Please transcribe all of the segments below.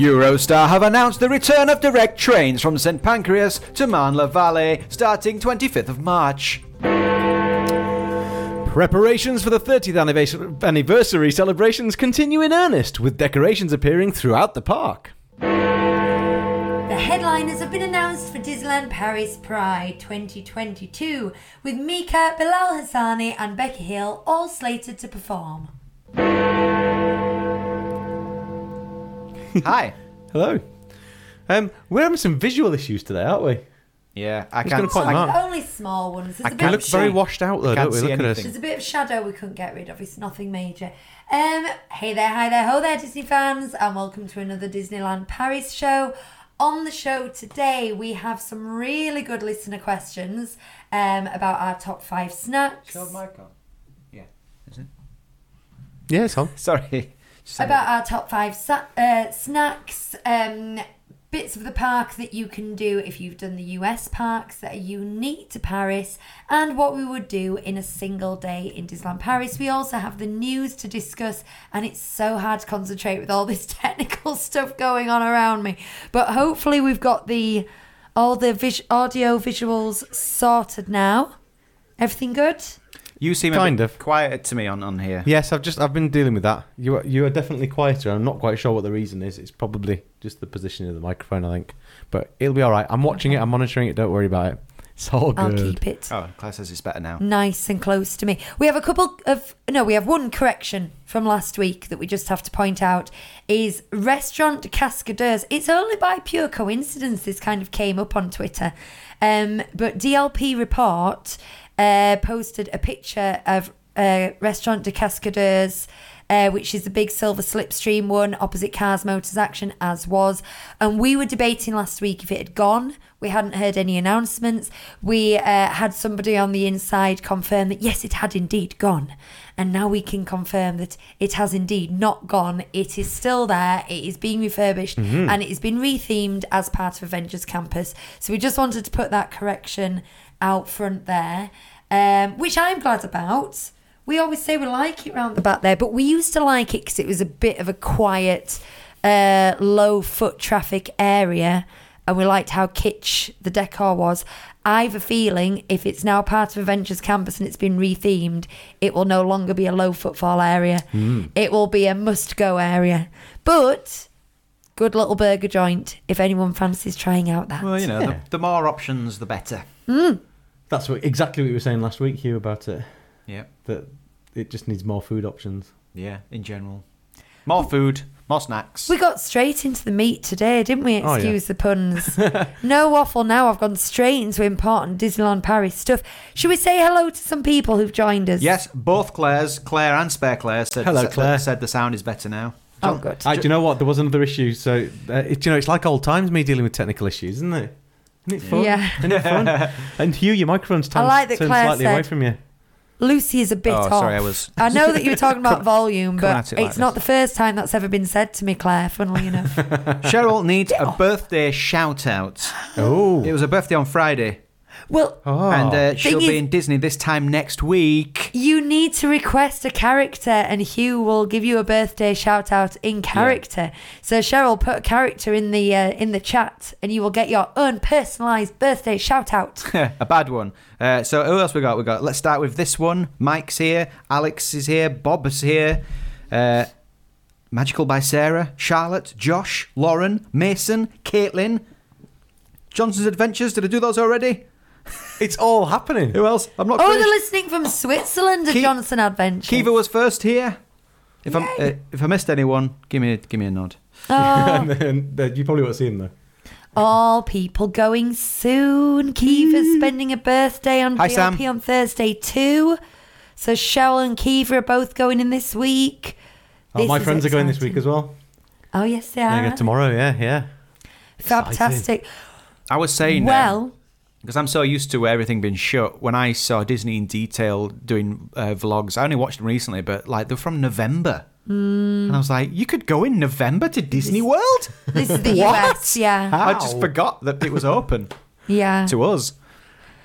Eurostar have announced the return of direct trains from St Pancras to Marne-la-Vallée starting 25th of March. Preparations for the 30th anniversary- anniversary celebrations continue in earnest, with decorations appearing throughout the park. The headliners have been announced for Disneyland Paris Pride 2022, with Mika, Bilal Hassani, and Becky Hill all slated to perform. Hi. Hello. Um, we're having some visual issues today, aren't we? Yeah, I gonna can't. point I, them out. Only small ones. There's a I bit We can't of look very washed out, though, I can't don't we? see Look at us. anything. There's a bit of shadow we couldn't get rid of. It's nothing major. Um, hey there, hi there, ho there, Disney fans, and welcome to another Disneyland Paris show. On the show today, we have some really good listener questions um, about our top five snacks. Yeah. Is it? Yeah, it's on. Sorry. About our top five sa- uh, snacks, um, bits of the park that you can do if you've done the US parks that are unique to Paris, and what we would do in a single day in Disneyland Paris. We also have the news to discuss, and it's so hard to concentrate with all this technical stuff going on around me. But hopefully, we've got the all the vis- audio visuals sorted now. Everything good? You seem Kind a bit of. quiet to me on, on here. Yes, I've just I've been dealing with that. You are, you are definitely quieter. I'm not quite sure what the reason is. It's probably just the position of the microphone, I think. But it'll be all right. I'm watching it. I'm monitoring it. Don't worry about it. It's all good. I'll keep it. Oh, Claire says it's better now. nice and close to me. We have a couple of no, we have one correction from last week that we just have to point out is restaurant Cascadeurs. It's only by pure coincidence this kind of came up on Twitter. Um, but DLP report uh, posted a picture of uh, restaurant de Cascadeurs. Uh, which is the big silver slipstream one opposite Cars Motors Action, as was. And we were debating last week if it had gone. We hadn't heard any announcements. We uh, had somebody on the inside confirm that yes, it had indeed gone. And now we can confirm that it has indeed not gone. It is still there. It is being refurbished and it has been rethemed as part of Avengers Campus. So we just wanted to put that correction out front there, um, which I'm glad about. We always say we like it round the back there, but we used to like it because it was a bit of a quiet, uh, low foot traffic area, and we liked how kitsch the decor was. I have a feeling if it's now part of Avengers Campus and it's been rethemed, it will no longer be a low footfall area. It will be a must go area. But good little burger joint if anyone fancies trying out that. Well, you know, the, the more options, the better. That's what, exactly what you were saying last week, Hugh, about it. Yeah. That it just needs more food options. Yeah, in general. More food, more snacks. We got straight into the meat today, didn't we? Oh, yeah. Excuse the puns. no waffle now. I've gone straight into important Disneyland Paris stuff. Should we say hello to some people who've joined us? Yes, both Claires, Claire and Spare Claire, said, Hello, Claire. said the sound is better now. Oh, good. I, do you know what? There was another issue. So, uh, it, you know, it's like old times me dealing with technical issues, isn't it? Isn't it fun? Yeah. Isn't it fun? and Hugh, your microphone's turned, like that turned Claire slightly away from you. Lucy is a bit Oh, off. sorry, I was- I know that you were talking about volume, come but at it's it like not this. the first time that's ever been said to me, Claire. Funnily enough. Cheryl needs a birthday shout out. Oh. It was a birthday on Friday, well, oh. and uh, she'll Thing be in Disney this time next week. you need to request a character, and Hugh will give you a birthday shout out in character. So Cheryl, put a character in the uh, in the chat, and you will get your own personalised birthday shout out. a bad one. Uh, so who else we got? We got. Let's start with this one. Mike's here. Alex is here. Bob's here. Uh, Magical by Sarah. Charlotte. Josh. Lauren. Mason. Caitlin. Johnson's Adventures. Did I do those already? It's all happening. Who else? I'm not. Oh, finished. they're listening from Switzerland at Ke- Johnson Adventure. Kiva was first here. If I uh, if I missed anyone, give me a, give me a nod. Oh, and then, uh, you probably won't see him though. all people going soon. Kiva's spending a birthday on Hi, DLP Sam. on Thursday too. So Cheryl and Kiva are both going in this week. Oh, This my is friends are going this week exciting. as well. Oh yes, they There you are. go, tomorrow, yeah, yeah. Fantastic. I was saying. um, Well, because I'm so used to everything being shut. When I saw Disney in detail doing uh, vlogs, I only watched them recently, but like they're from November. And I was like, you could go in November to Disney World? This is the What? US, yeah. I just forgot that it was open Yeah. to us.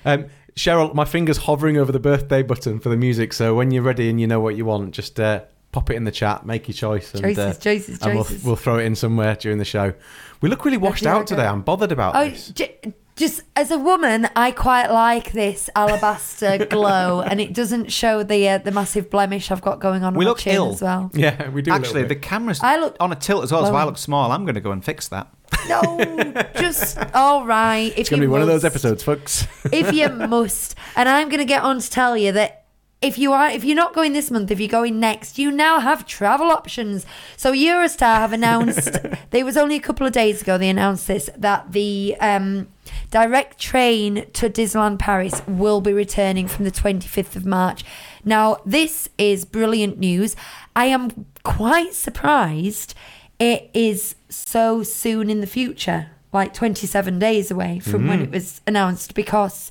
Um, Cheryl, my finger's hovering over the birthday button for the music. So when you're ready and you know what you want, just uh, pop it in the chat, make your choice, and, Choices, uh, choices, and we'll, we'll throw it in somewhere during the show. We look really washed out today. I'm bothered about Oh, this. j- just as a woman, I quite like this alabaster glow, and it doesn't show the uh, the massive blemish I've got going on. We on my look chin ill. as well. Yeah, we do. a little Actually, the camera's I look- on a tilt as well, so I look small. I'm going to go and fix that. No, just all right. If it's going to you be one of those episodes, folks. if you must. And I'm going to get on to tell you that if you are if you're not going this month, if you're going next, you now have travel options. So Eurostar have announced there was only a couple of days ago they announced this that the um, direct train to Disneyland Paris will be returning from the 25th of March. Now, this is brilliant news. I am quite surprised it is so soon in the future, like 27 days away from when it was announced, because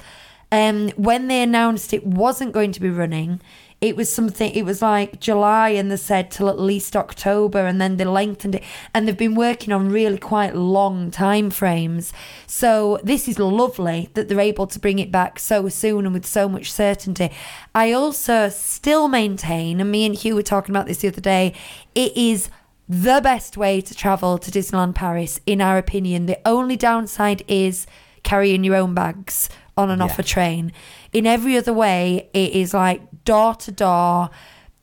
um, when they announced it wasn't going to be running, it was something, it was like July, and they said till at least October, and then they lengthened it. And they've been working on really quite long time frames. So this is lovely that they're able to bring it back so soon and with so much certainty. I also still maintain, and me and Hugh were talking about this the other day, it is the best way to travel to Disneyland Paris, in our opinion. The only downside is carrying your own bags on and off a train. In every other way, it is like door to door,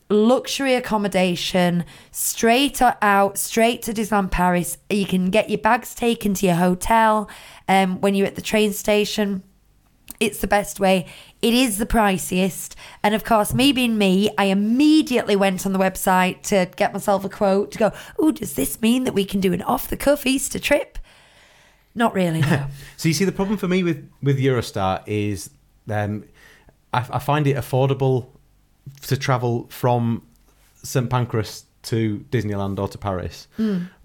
luxury accommodation, straight out, straight to Disneyland Paris. You can get your bags taken to your hotel um, when you're at the train station. It's the best way. It is the priciest. And of course, me being me, I immediately went on the website to get myself a quote to go, oh, does this mean that we can do an off the cuff Easter trip? Not really, no. So you see, the problem for me with with Eurostar is, um, I, I find it affordable to travel from St Pancras to Disneyland or to Paris,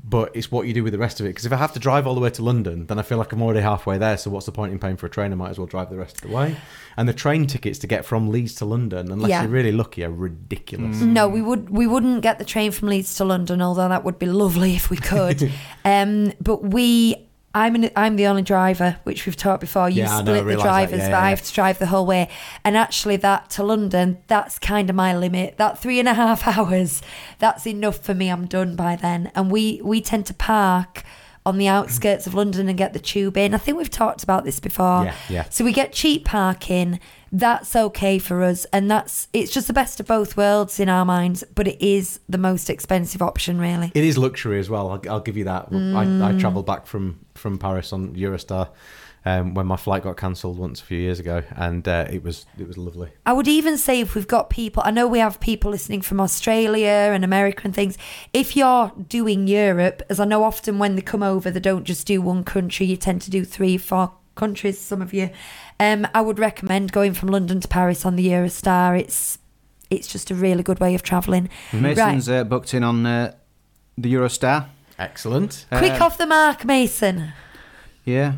but it's what you do with the rest of it. Because if I have to drive all the way to London, then I feel like I'm already halfway there. So what's the point in paying for a train? I might as well drive the rest of the way. And the train tickets to get from Leeds to London, unless Yeah. you're really lucky, are ridiculous. No, we would we wouldn't get the train from Leeds to London, although that would be lovely if we could. um, but we, I'm an, I'm the only driver, which we've talked before. You Yeah, know, split the drivers, Yeah, but I have to drive the whole way. And actually, that to London, that's kind of my limit. That three and a half hours, that's enough for me. I'm done by then. And we we tend to park on the outskirts of London and get the tube in. I think we've talked about this before. Yeah, yeah. So we get cheap parking. That's okay for us, and that's it's just the best of both worlds in our minds. But it is the most expensive option, really. It is luxury as well. I'll, I'll give you that. I, I mm. travelled back from from Paris on Eurostar um, when my flight got cancelled once a few years ago, and uh, it was it was lovely. I would even say if we've got people, I know we have people listening from Australia and America and things. If you're doing Europe, as I know often when they come over, they don't just do one country, you tend to do three, four countries, some of you. Um, I would recommend going from London to Paris on the Eurostar. It's it's just a really good way of travelling. Mason's uh, booked in on uh, the Eurostar. Excellent. Quick Uh, off the mark, Mason. Yeah.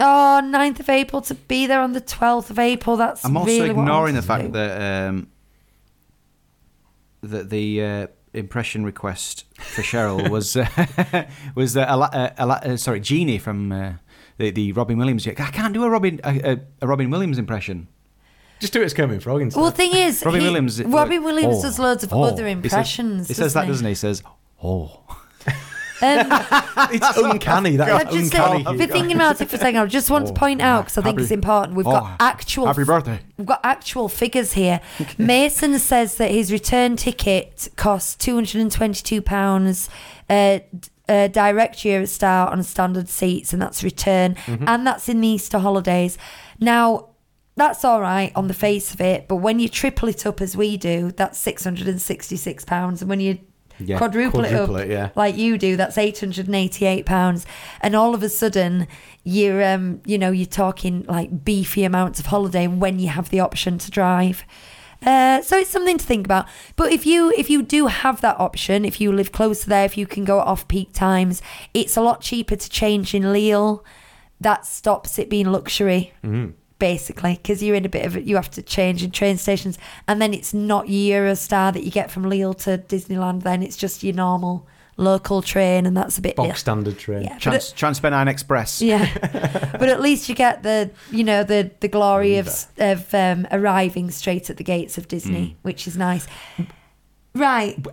Oh, 9th of April to be there on the 12th of April. That's I'm also really what I ignoring the fact do. that um, that the uh, impression request for Cheryl was uh, was uh, a, la- uh, a, la- uh, sorry Jeannie from uh, the the Robin Williams. I can't do a Robin a, a, a Robin Williams impression. Just do it as Kermit Frog instead. Well, the thing is, Robin he- Williams- Robin Williams Oh, does loads of oh. other He says- impressions. He says that, doesn't doesn't he? He says, "Oh." Um, it's uncanny. I That's just uncanny. uh, been thinking about it for a second. I just want to point out because I think Happy- it's important. We've oh, got actual happy birthday. We've got actual figures here. Mason says that his return ticket costs two hundred and twenty-two pounds. Uh, d- uh, direct Eurostar on standard seats, and that's return, Mm-hmm. and that's in the Easter holidays. Now, that's all right on the face of it, but when you triple it up as we do, that's six hundred and sixty-six pounds, and when you Yeah, quadruple, quadruple it up it, yeah. like you do, that's eight hundred and eighty-eight pounds, and all of a sudden you're, um, you know, you're talking like beefy amounts of holiday when you have the option to drive. Uh, so it's something to think about. But if you if you do have that option, if you live close to there, if you can go at off peak times, it's a lot cheaper to change in Lille that stops it being luxury Mm-hmm. Basically because you're in a bit of it you have to change in train stations and then it's not Eurostar that you get from Lille to Disneyland then it's just your normal local train and that's a bit Box standard train. yeah, but Trans- Transpennine Express. yeah, but at least you get the you know the the glory of of um, arriving straight at the gates of Disney, Mm. which is nice. Right,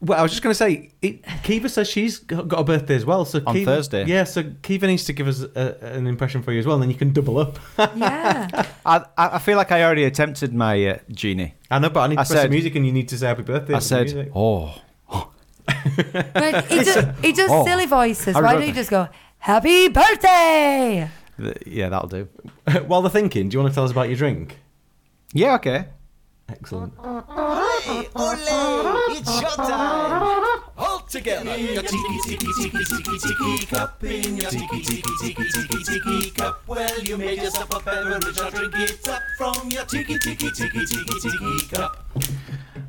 Well, I was just going to say, it, Kiva says she's got got a birthday as well. So On Kiva, Thursday. Yeah, so Kiva needs to give us a, an impression for you as well, and then you can double up. yeah, I, I I feel like I already attempted my uh, genie. I know, but I need to I press the music, and you need to say happy birthday. I said, oh. but he does, he does Oh. silly voices. I Why don't you just go Happy Birthday? Th- Yeah, that'll do. While they're thinking, do you want to tell us about your drink? Yeah, okay. Excellent. Hey, ole, it's showtime. All together. Your tiki tiki tiki tiki tiki cup in your tiki tiki tiki tiki tiki cup. Well, you made yourself a beverage. Now drink it up from your tiki tiki tiki tiki tiki cup.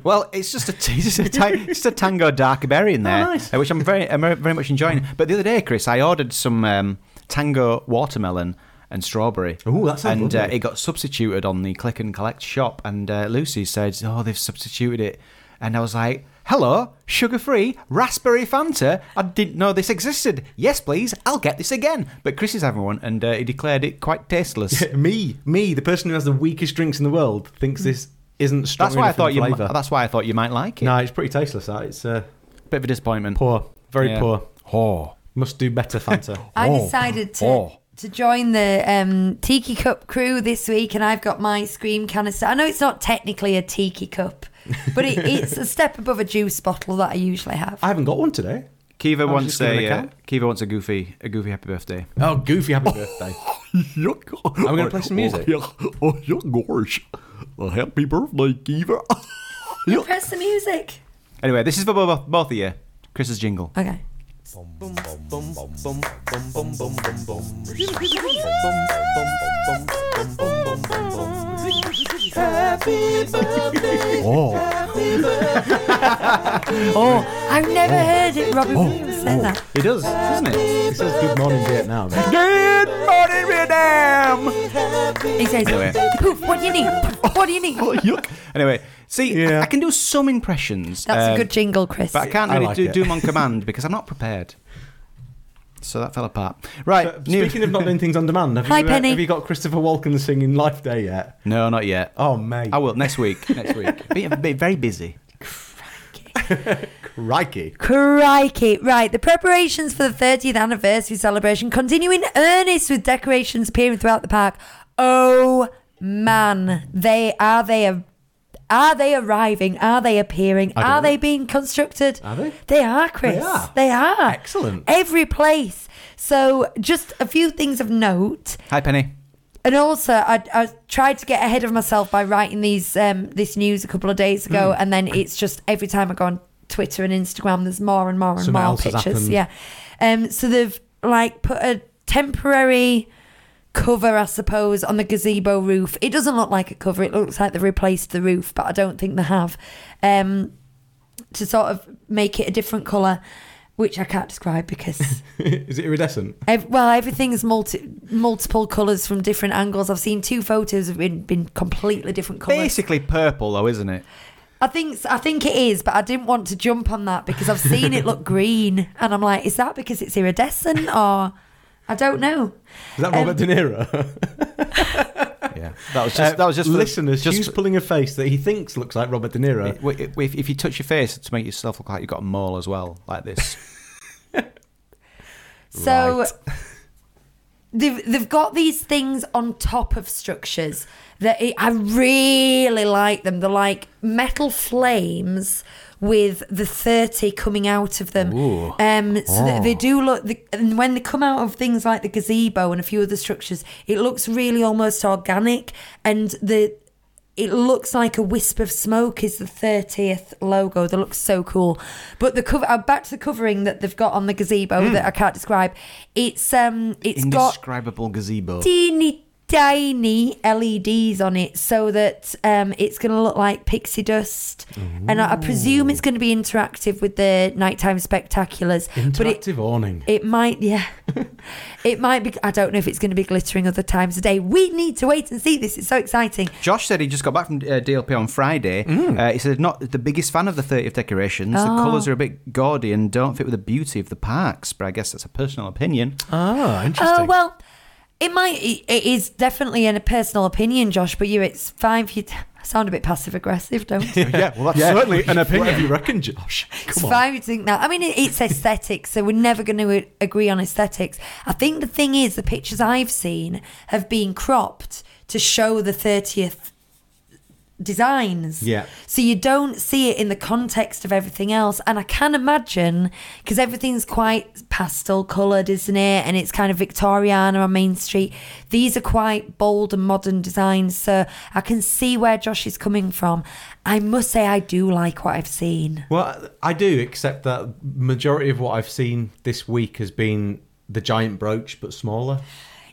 Well, it's just a it's just a, ti- just a tango dark berry in there, Oh, nice. uh, which I'm very I'm very much enjoying. But the other day, Chris, I ordered some um, tango watermelon and strawberry. Ooh, that sounds And uh, lovely. it got substituted on the click and collect shop. And uh, Lucy said, "Oh, they've substituted it," and I was like. Hello, sugar free, raspberry Fanta. I didn't know this existed. Yes, please, I'll get this again. But Chris is having one, and uh, he declared it quite tasteless. me, me, the person who has the weakest drinks in the world, thinks this isn't strong that's why I enough in thought you. flavour. That's why I thought you might like it. No, it's pretty tasteless. That it's uh, Bit of a disappointment. poor, very Yeah. poor. Oh. Must do better, Fanta. I Oh. decided to Oh. To join the um, Tiki Cup crew this week, and I've got my Scream canister. I know it's not technically a Tiki Cup, but it, it's a step above a juice bottle that I usually have. I haven't got one today. Kiva wants a a uh. Kiva wants a goofy a goofy happy birthday. Oh, goofy happy birthday. Are we gonna play some music? Oh, yeah, oh, yeah, gosh. Uh, happy birthday, Kiva. Press the music. Anyway, this is for both, both of you. Chris's jingle. Okay. Oh, Oh, I've never heard it. Robin. Williams say that. It does, doesn't it? It says good morning Vietnam. Good morning, Vietnam. He says, Anyway. "Poof, what do you need? Poof, what do you need?" Oh, yuck. Anyway, see, I- Yeah. I, can do some impressions. That's a um, good jingle, Chris. But I can't I really like do, it. do them on command because I'm not prepared. So that fell apart. Right. New- Speaking of not doing things on demand, have Hi, you, uh, Penny. have you got Christopher Walken singing Life Day yet? no, not yet. Oh, mate. I will next week. Next week. be, be very busy. Crikey. Crikey. Right, the preparations for the 30th anniversary celebration continue in earnest with decorations appearing throughout the park. Oh man, they are they are they arriving? Are they appearing? I don't Are know. they being constructed? Are they? They are, Chris. They are. They are. Excellent. Every place. So, just a few things of note. Hi, Penny. And also, I, I tried to get ahead of myself by writing these um, this news a couple of days ago, and then it's just every time I go on Twitter and Instagram, there's more and more and Something more pictures. Yeah, um, so they've like put a temporary cover, I suppose, on the gazebo roof. It doesn't look like a cover; it looks like they've replaced the roof, but I don't think they have. Um, to sort of make it a different color, which I can't describe because. Is it iridescent? Ev- well, everything's multi- multiple colours from different angles. I've seen two photos have been, been completely different colours. Basically purple, though, isn't it? I think I think it is, but I didn't want to jump on that because I've seen it look green, and I'm like, is that because it's iridescent or I don't know. Is that Robert Um, De Niro? Yeah. That was just. Uh, that was just for listeners. Just Hugh's pulling a face that he thinks looks like Robert De Niro. If, if, if you touch your face to make yourself look like you've got a mole as well, like this. So Right. they've they've got these things on top of structures that it, I really like them. They're like metal flames with the 30 coming out of them. Ooh. Um, so they, Oh. they do look, the, and when they come out of things like the gazebo and a few other structures, it looks really almost organic. And the it looks like a wisp of smoke is the 30th logo. That looks so cool. But the cover uh, back to the covering that they've got on the gazebo that i can't describe. It's um it's got Indescribable gazebo. teeny tiny LEDs on it so that um, it's going to look like pixie dust. And I, I presume it's going to be interactive with the nighttime spectaculars. But it, Interactive awning. it might, yeah. it might be. I don't know if it's going to be glittering other times a day. We need to wait and see. This is so exciting. Josh said he just got back from uh, DLP on Friday. Mm. Uh, he said not the biggest fan of the 30th decorations. Oh. The colours are a bit gaudy and don't fit with the beauty of the parks. But I guess that's a personal opinion. Ah, interesting. Oh well, it might. It it is definitely in a personal opinion, Josh. But you, it's fine. For you to sound a bit passive aggressive, don't you? yeah, well, that's certainly an opinion. Whatever you reckon, Josh. It's Come on. fine to think that. I mean, it's aesthetics, so we're never going to agree on aesthetics. I think the thing is, the pictures I've seen have been cropped to show the 30th designs. Yeah. So you don't see it in the context of everything else. And I can imagine, because everything's quite pastel coloured, isn't it? And it's kind of Victoriana on Main Street. These are quite bold and modern designs. So I can see where Josh is coming from. I must say, I do like what I've seen. Well, I do, except that majority of what I've seen this week has been the giant brooch, but smaller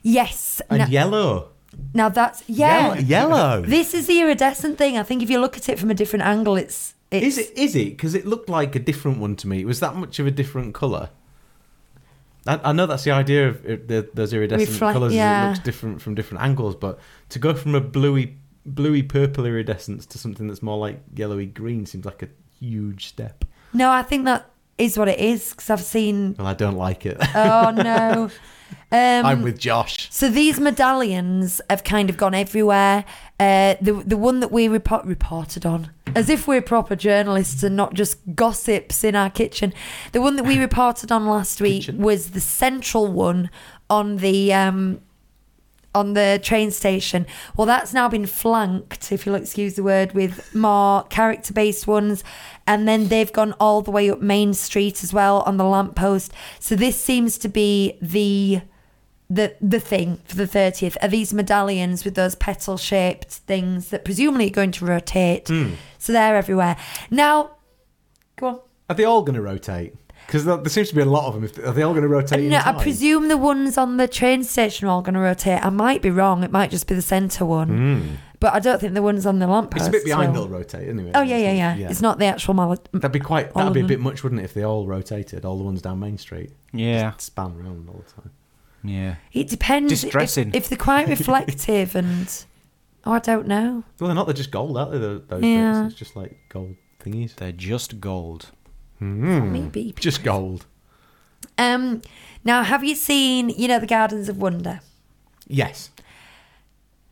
Yes. and Now, yellow. Now that's, yeah. Yellow. yellow. This is the iridescent thing. I think if you look at it from a different angle, it's. it's Is it? Is it? Because it looked like a different one to me. It was that much of a different color. I, I know that's the idea of it, the, those iridescent Reflect- colors. yeah. It looks different from different angles, but to go from a bluey, bluey purple iridescence to something that's more like yellowy green seems like a huge step. No, I think that is what it is because I've seen. Well, I don't like it. Oh, no. Um, I'm with Josh. So these medallions have kind of gone everywhere. Uh, the the one that we report, reported on, as if we're proper journalists and not just gossips in our kitchen. The one that we reported on last week Kitchen. was the central one on the um, on the train station. Well, that's now been flanked, if you'll excuse the word, with more character based ones. And then they've gone all the way up Main Street as well on the lamppost. So this seems to be the the the thing for the 30th are these medallions with those petal shaped things that presumably are going to rotate. Hmm. So they're everywhere. Now, go on. Are they all going to rotate? Because there, there seems to be a lot of them. If- Are they all going to rotate? in No, I presume the ones on the train station are all going to rotate. I might be wrong. It might just be the centre one. Hmm. But I don't think the ones on the lamppost. It's a bit behind. will. They'll rotate, oh, isn't it? Oh yeah, yeah, yeah, yeah. It's not the actual mallet. That'd be quite. That'd be a bit much, wouldn't it? If they all rotated, all the ones down Main Street, Yeah, Just span around all the time. yeah. It depends. if- Distressing. If, they're quite reflective and oh, I don't know. Well, they're not. They're just gold, aren't they? tho- Those Yeah. bits. It's just like gold thingies. They're just gold. Maybe. Just gold. Um. Now, have you seen? You know, the Gardens of Wonder. Yes.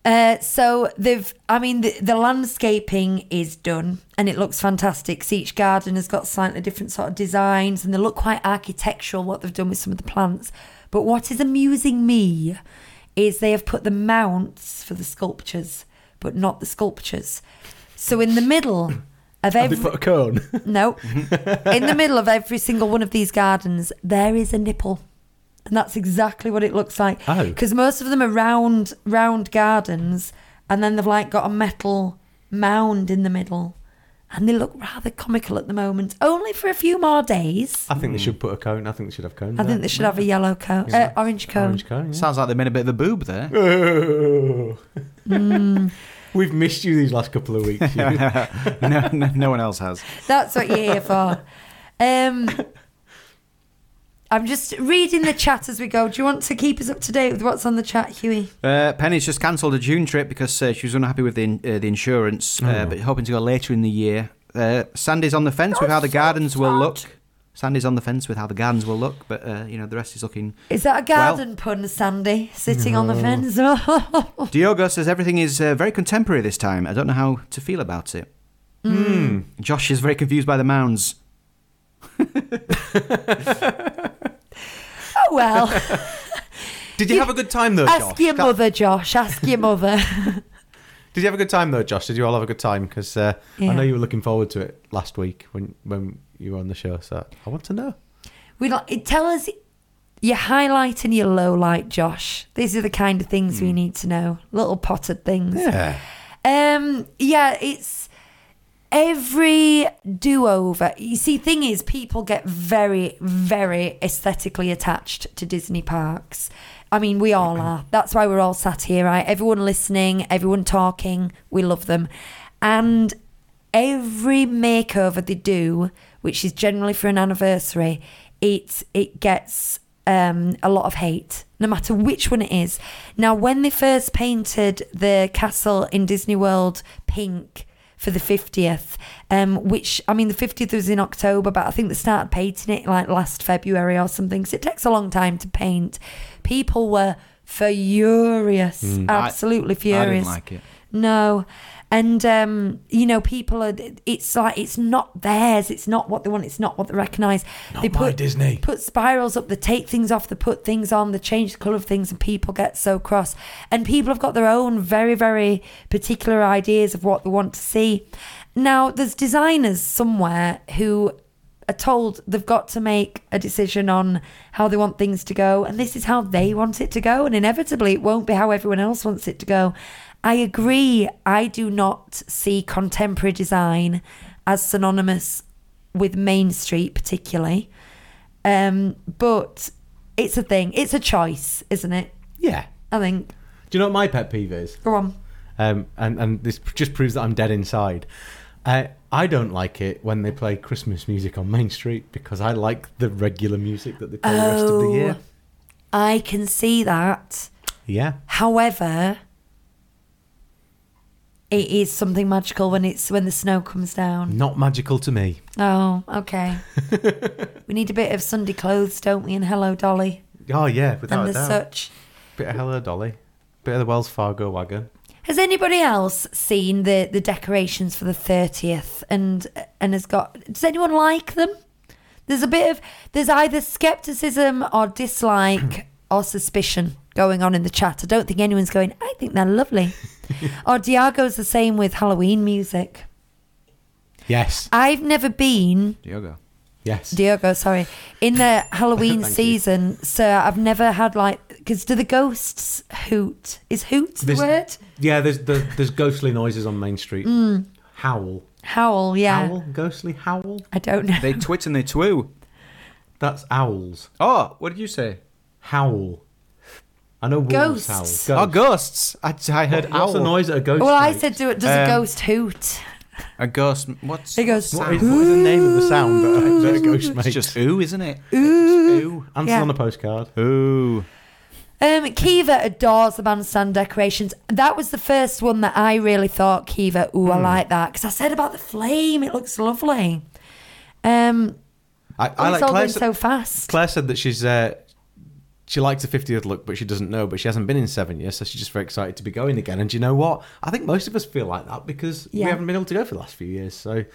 Uh, so they've, I mean, the, the landscaping is done and it looks fantastic. So each garden has got slightly different sort of designs and they look quite architectural what they've done with some of the plants. But what is amusing me is they have put the mounts for the sculptures, but not the sculptures. So in the middle of Have every they put a cone? no, in the middle of every single one of these gardens, there is a nipple. And that's exactly what it looks like. Oh. Because most of them are round, round gardens, and then they've like got a metal mound in the middle. And they look rather comical at the moment. Only for a few more days. I think they should put a cone. I think they should have cones. I think they should have a yellow cone, uh, orange cone. Orange cone. Yeah. Sounds like they made a bit of a boob there. Mm. We've missed you these last couple of weeks. no, no, no one else has. That's what you're here for. Um, I'm just reading the chat as we go. Do you want to keep us up to date with what's on the chat, Huey? Uh, Penny's just cancelled a June trip because uh, she was unhappy with the in- uh, the insurance, uh, Oh. but hoping to go later in the year. Uh, Sandy's on the fence with how the gardens will look. Sandy's on the fence with how the gardens will look, but uh, you know the rest is looking. Is that a garden pun, Sandy? Sitting on the fence? Diogo says everything is uh, very contemporary this time. I don't know how to feel about it. Hmm. Josh is very confused by the mounds. oh well. Did you have a good time though, Josh? Ask Josh? your mother, Josh. Ask your mother. Did you have a good time though, Josh? Did you all have a good time? Because uh, Yeah. I know you were looking forward to it last week when when you were on the show. So I want to know. we like tell us your highlight and your low light, Josh. These are the kind of things we need to know. Little potted things. Yeah. Um, yeah, it's every do over. You see, thing is, people get very, very aesthetically attached to Disney parks. I mean, we all are. That's why we're all sat here, right? Everyone listening, everyone talking. We love them. And every makeover they do, which is generally for an anniversary, it it gets um, a lot of hate, no matter which one it is. Now, when they first painted the castle in Disney World pink for the 50th, um, which, I mean, the 50th was in October, but I think they started painting it like last February or something, because it takes a long time to paint. People were furious, absolutely I furious. didn't like it. No. And um, you know, people are it's like it's not theirs, it's not what they want, it's not what they recognise. Not they put Disney. put spirals up, they take things off, they put things on, they change the colour of things and people get so cross. And people have got their own very, very particular ideas of what they want to see. Now there's designers somewhere who are told they've got to make a decision on how they want things to go, and this is how they want it to go, and inevitably it won't be how everyone else wants it to go. I agree. I do not see contemporary design as synonymous with Main Street, particularly. Um, but it's a thing. It's a choice, isn't it? Yeah. I think. Do you know what my pet peeve is? Go on. Um, and and this just proves that I'm dead inside. Uh, I don't like it when they play Christmas music on Main Street because I like the regular music that they play the rest of the year. Oh. I can see that. Yeah. However, it is something magical when it's when the snow comes down. Not magical to me. Oh, okay. we need a bit of Sunday clothes, don't we? And Hello Dolly Oh yeah, without and a the doubt. such. Bit of Hello Dolly. Bit of the Wells Fargo wagon. Has anybody else seen the the decorations for the thirtieth and and has got? Does anyone like them? There's a bit of there's either skepticism or dislike or suspicion going on in the chat. I don't think anyone's going. I think they're lovely. or Diago's the same with Halloween music. Yes. I've never been Diogo. Yes. Diogo, sorry, in the Halloween Thank you. season. So I've never had like because do the ghosts hoot? Is hoot the There's- word? Yeah, there's the, there's ghostly noises on Main Street. Mm. Howl. Howl, yeah. Howl? Ghostly howl? I don't know. They twit and they twoo. That's owls. Oh, what did you say? Howl. I know wolves Ghosts. howl. Oh, ghosts. I, I heard What- What's the noise that a ghost Well, I makes? said, do it. Does a Um, ghost hoot? A ghost. What's It goes. What is, what is the name of the sound that a, that a ghost makes? It's just ooh, isn't it? Ooh. Ooh. Answer Yeah. on the postcard. Ooh. Um, Kiva adores the bandstand decorations. That was the first one that I really thought, Kiva, ooh, Hmm. I like that. Because I said about the flame, it looks lovely. Um, I, I it's like all Claire, going said- so fast. Claire said that she's uh, she likes the 50th look, but she doesn't know. But she hasn't been in seven years, so she's just very excited to be going again. And do you know what? I think most of us feel like that because Yeah. we haven't been able to go for the last few years. So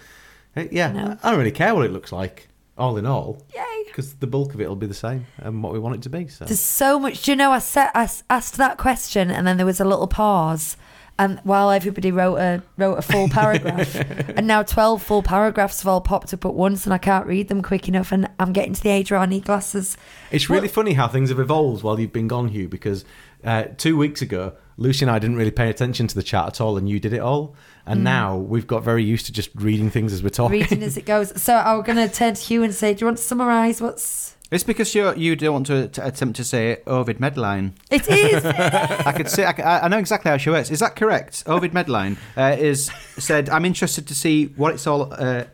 yeah, No. I don't really care what it looks like. All in all, Yay. because the bulk of it will be the same and what we want it to be. So There's so much. Do you know, I, set, I asked that question and then there was a little pause. And while everybody wrote a wrote a full paragraph, and now twelve full paragraphs have all popped up at once, and I can't read them quick enough. And I'm getting to the age where I need glasses. It's really funny how things have evolved while you've been gone, Hugh, because uh, two weeks ago, Lucy and I didn't really pay attention to the chat at all, and you did it all. And now we've got very used to just reading things as we're talking. Mm. Reading as it goes. So I'm going to turn to Hugh and say, "Do you want to summarise what's?" It's because you you don't want to, to attempt to say Ovid Medline. It is. I could say I, know exactly how she works. Is that correct? Ovid Medline uh, is said. I'm interested to see what it's all. Uh,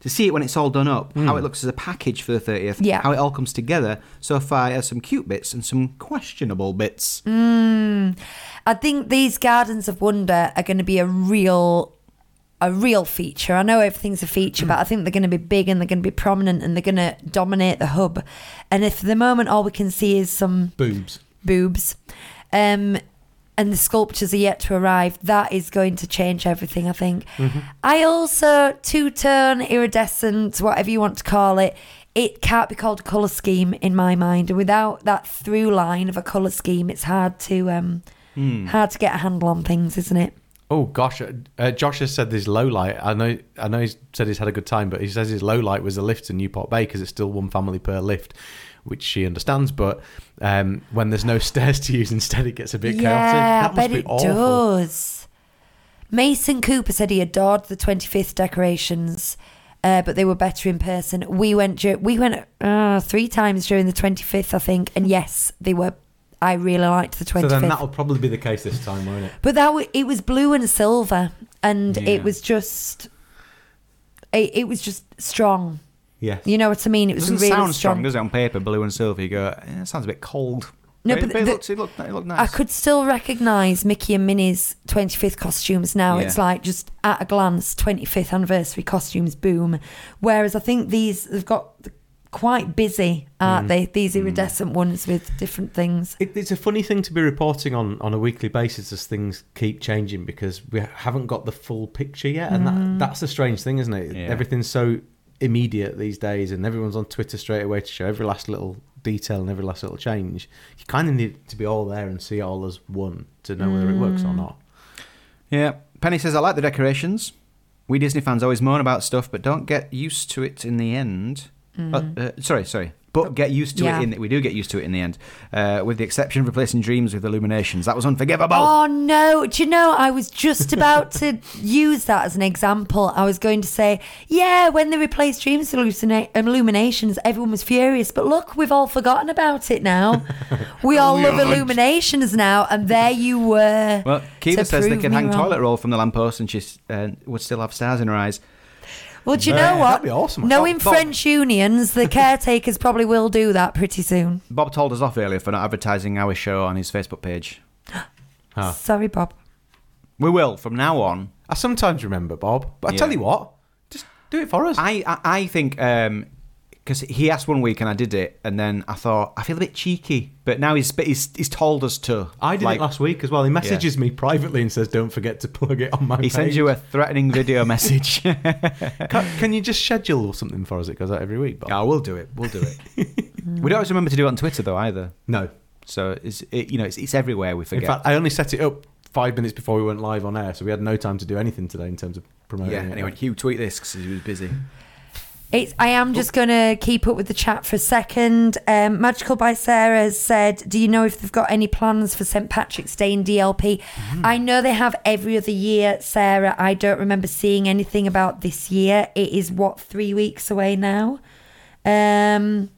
to see it when it's all done up, how it looks as a package for the 30th, Yeah. how it all comes together. So far, it has some cute bits and some questionable bits. I think these Gardens of Wonder are going to be a real a real feature. I know everything's a feature, but I think they're going to be big and they're going to be prominent and they're going to dominate the hub. And if for the moment all we can see is some Boobs. boobs, um, and the sculptures are yet to arrive, that is going to change everything. I think. I also two tone iridescent, whatever you want to call it. It can't be called a color scheme in my mind, and without that through line of a color scheme, it's hard to um, hard to get a handle on things, isn't it? Oh gosh, uh, uh, Josh has said this low light. I know, I know. He's said he's had a good time, but he says his low light was the lift in Newport Bay because it's still one family per lift, which she understands. But um, when there's no stairs to use, instead it gets a bit chaotic. Yeah, That must bet be it awful. does. Mason Cooper said he adored the 25th decorations, uh, but they were better in person. We went we went uh, three times during the 25th, I think, and yes, they were I really liked the 25th. So then that'll probably be the case this time, won't it? But that w- it was blue and silver, and Yeah. it was just, it, it was just strong. Yes. You know what I mean? It It was doesn't really sound strong. strong, does it? On paper, blue and silver, you go, eh, it sounds a bit cold. No, but, but it, but it, the- looked, it, looked, it looked nice. I could still recognise Mickey and Minnie's 25th costumes now. Yeah. It's like just at a glance, 25th anniversary costumes, boom. Whereas I think these they've got the- quite busy, aren't Mm. they? These iridescent ones with different things. It, it's a funny thing to be reporting on on a weekly basis as things keep changing because we haven't got the full picture yet, and Mm. that, that's the strange thing, isn't it? Yeah. Everything's so immediate these days, and everyone's on Twitter straight away to show every last little detail and every last little change. You kind of need to be all there and see it all as one to know whether it works Mm. or not. Yeah. Penny says, I like the decorations. We Disney fans always moan about stuff, but don't get used to it in the end. Uh, uh, sorry, sorry. But get used to Yeah. it in we do get used to it in the end. Uh, with the exception of replacing dreams with illuminations. That was unforgivable. Oh no! Do you know? I was just about to use that as an example. I was going to say, yeah, when they replaced Dreams with Illuminations, everyone was furious. But look, we've all forgotten about it now. we all love Illuminations now, and there you were. Well, Kiva says they can hang wrong. toilet roll from the lamppost and she uh, would still have stars in her eyes. Well, do you know what? that'd be awesome. Knowing Bob- Bob- French unions, the caretakers probably will do that pretty soon. Bob told us off earlier for not advertising our show on his Facebook page. Ah. Sorry, Bob. We will from now on. I sometimes remember Bob, but I Yeah. tell you what, just do it for us. I I, I think because he asked one week and I did it, and then I thought I feel a bit cheeky, but now he's he's, he's told us to. I did like, it last week as well. He messages me privately and says, "Don't forget to plug it on my." He sends you a threatening video message. Can, can you just schedule something for us? It goes out every week. Bob? yeah, we'll do it. We'll do it. we don't always remember to do it on Twitter though either. No. So it's it, you know it's, it's everywhere. We forget. In fact, I only set it up five minutes before we went live on air, so we had no time to do anything today in terms of promoting yeah. it. Anyway, Hugh, tweet this because he was busy. It's, I am just going to keep up with the chat for a second. Um, Magical by Sarah has said, Do you know if they've got any plans for St. Patrick's Day in DLP? I know they have every other year, Sarah. I don't remember seeing anything about this year. It is, what, three weeks away now? Um,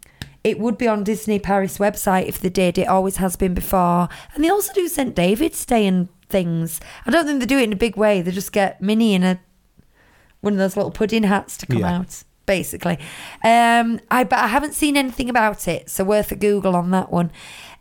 it would be on Disney Paris website if they did. It always has been before. And they also do St. David's Day and things. I don't think they do it in a big way. They just get Minnie in a one of those little pudding hats to come Yeah. out, basically. Um, I but I haven't seen anything about it, so worth a Google on that one.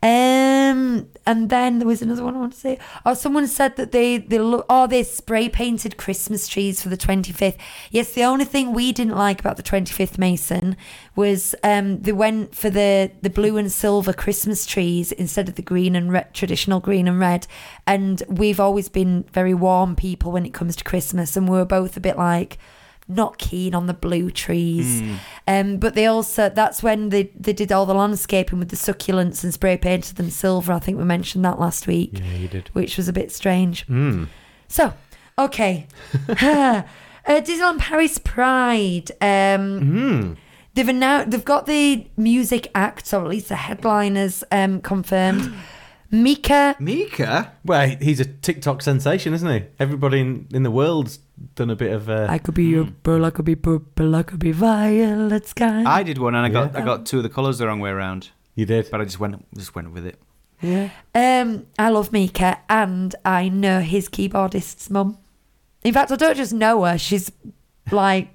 Um, and then there was another one I want to say. Oh, someone said that they they look. Oh, they spray painted Christmas trees for the twenty fifth. Yes, the only thing we didn't like about the twenty fifth Mason was um they went for the the blue and silver Christmas trees instead of the green and red, traditional green and red. And we've always been very warm people when it comes to Christmas, and we were both a bit like not keen on the blue trees. Um, but they also that's when they they did all the landscaping with the succulents and spray painted them silver. I think we mentioned that last week, Yeah, you did. which was a bit strange. Mm. So, okay. uh, Disneyland Paris Pride. Um, Mm. They've announced they've got the music act, or at least the headliners um, confirmed. Mika, Mika. Well, he's a TikTok sensation, isn't he? Everybody in, in the world's done a bit of. Uh, I could be your pearl, I could be purple, I could be violet sky. I did one and I got I got two of the colours the wrong way around, you did. but I just went just went with it. Yeah. Um, I love Mika, and I know his keyboardist's mum. In fact, I don't just know her; she's like,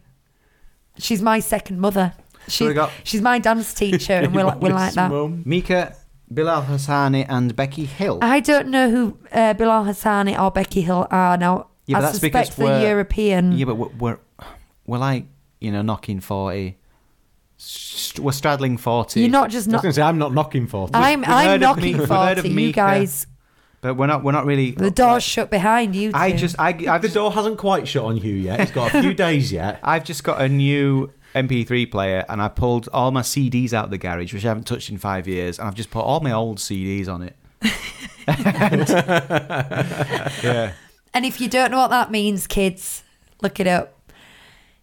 she's my second mother. So we She, got- she's my dance teacher, and we're like, we're like that. Mika, Bilal Hassani, and Becky Hill. I don't know who uh, Bilal Hassani or Becky Hill are now. Yeah, but I that's suspect because they're we're- European. yeah, but we're, we're we're like you know knocking forty. St- We're straddling forty. You're not just I was not. going to say, I'm not knocking for it. I'm we've I'm heard of knocking Mi- we've heard of forty. You Mika. guys, but we're not. We're not really. the door's shut behind you. I just I I've the just, door hasn't quite shut on Hugh yet. He's got a few days yet. I've just got a new MP3 player and I pulled all my CDs out of the garage, which I haven't touched in five years, and I've just put all my old CDs on it. yeah. And if you don't know what that means, kids, look it up.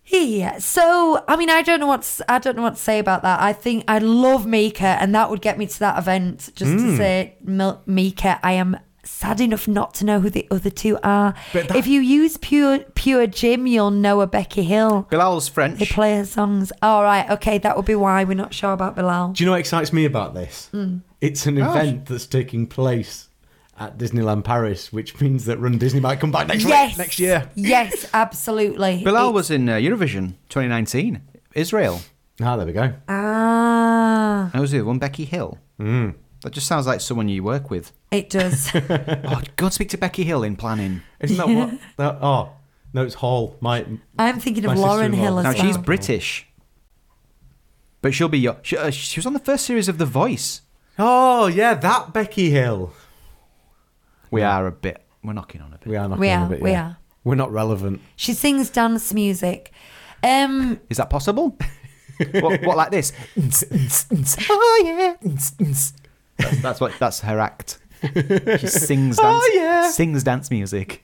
Yeah. So, I mean, I don't know what's I don't know what to say about that. I think I love Mika, and that would get me to that event just Hmm. to say Mil- Mika. I am sad enough not to know who the other two are. But that- if you use pure PureGym, you'll know a Becky Hill. Bilal's French. They play her songs. All right. Okay, that would be why we're not sure about Bilal. Do you know what excites me about this? Hmm. it's an Gosh. event that's taking place at Disneyland Paris, which means that Run Disney might come back next yes. week, next year. Yes, absolutely. Bilal It's- was in uh, Eurovision 2019, Israel. Ah, there we go. Ah, I was the other one, Becky Hill. Mm. That just sounds like someone you work with. it does. Oh, go and speak to Becky Hill in planning. Isn't that what? That, oh, no, it's Hall. My I'm thinking of Lauren. Hill as Now well. she's British, but she'll be. Your, she, uh, she was on the first series of The Voice. oh yeah, that Becky Hill. We are a bit. We're knocking on a bit. We are not. We a are, bit, we yeah. are. We're not relevant. She sings dance music. Um, Is that possible? what, what like this? oh yeah. That's, that's what. That's her act. She sings. Dance, Oh, yeah. Sings dance music.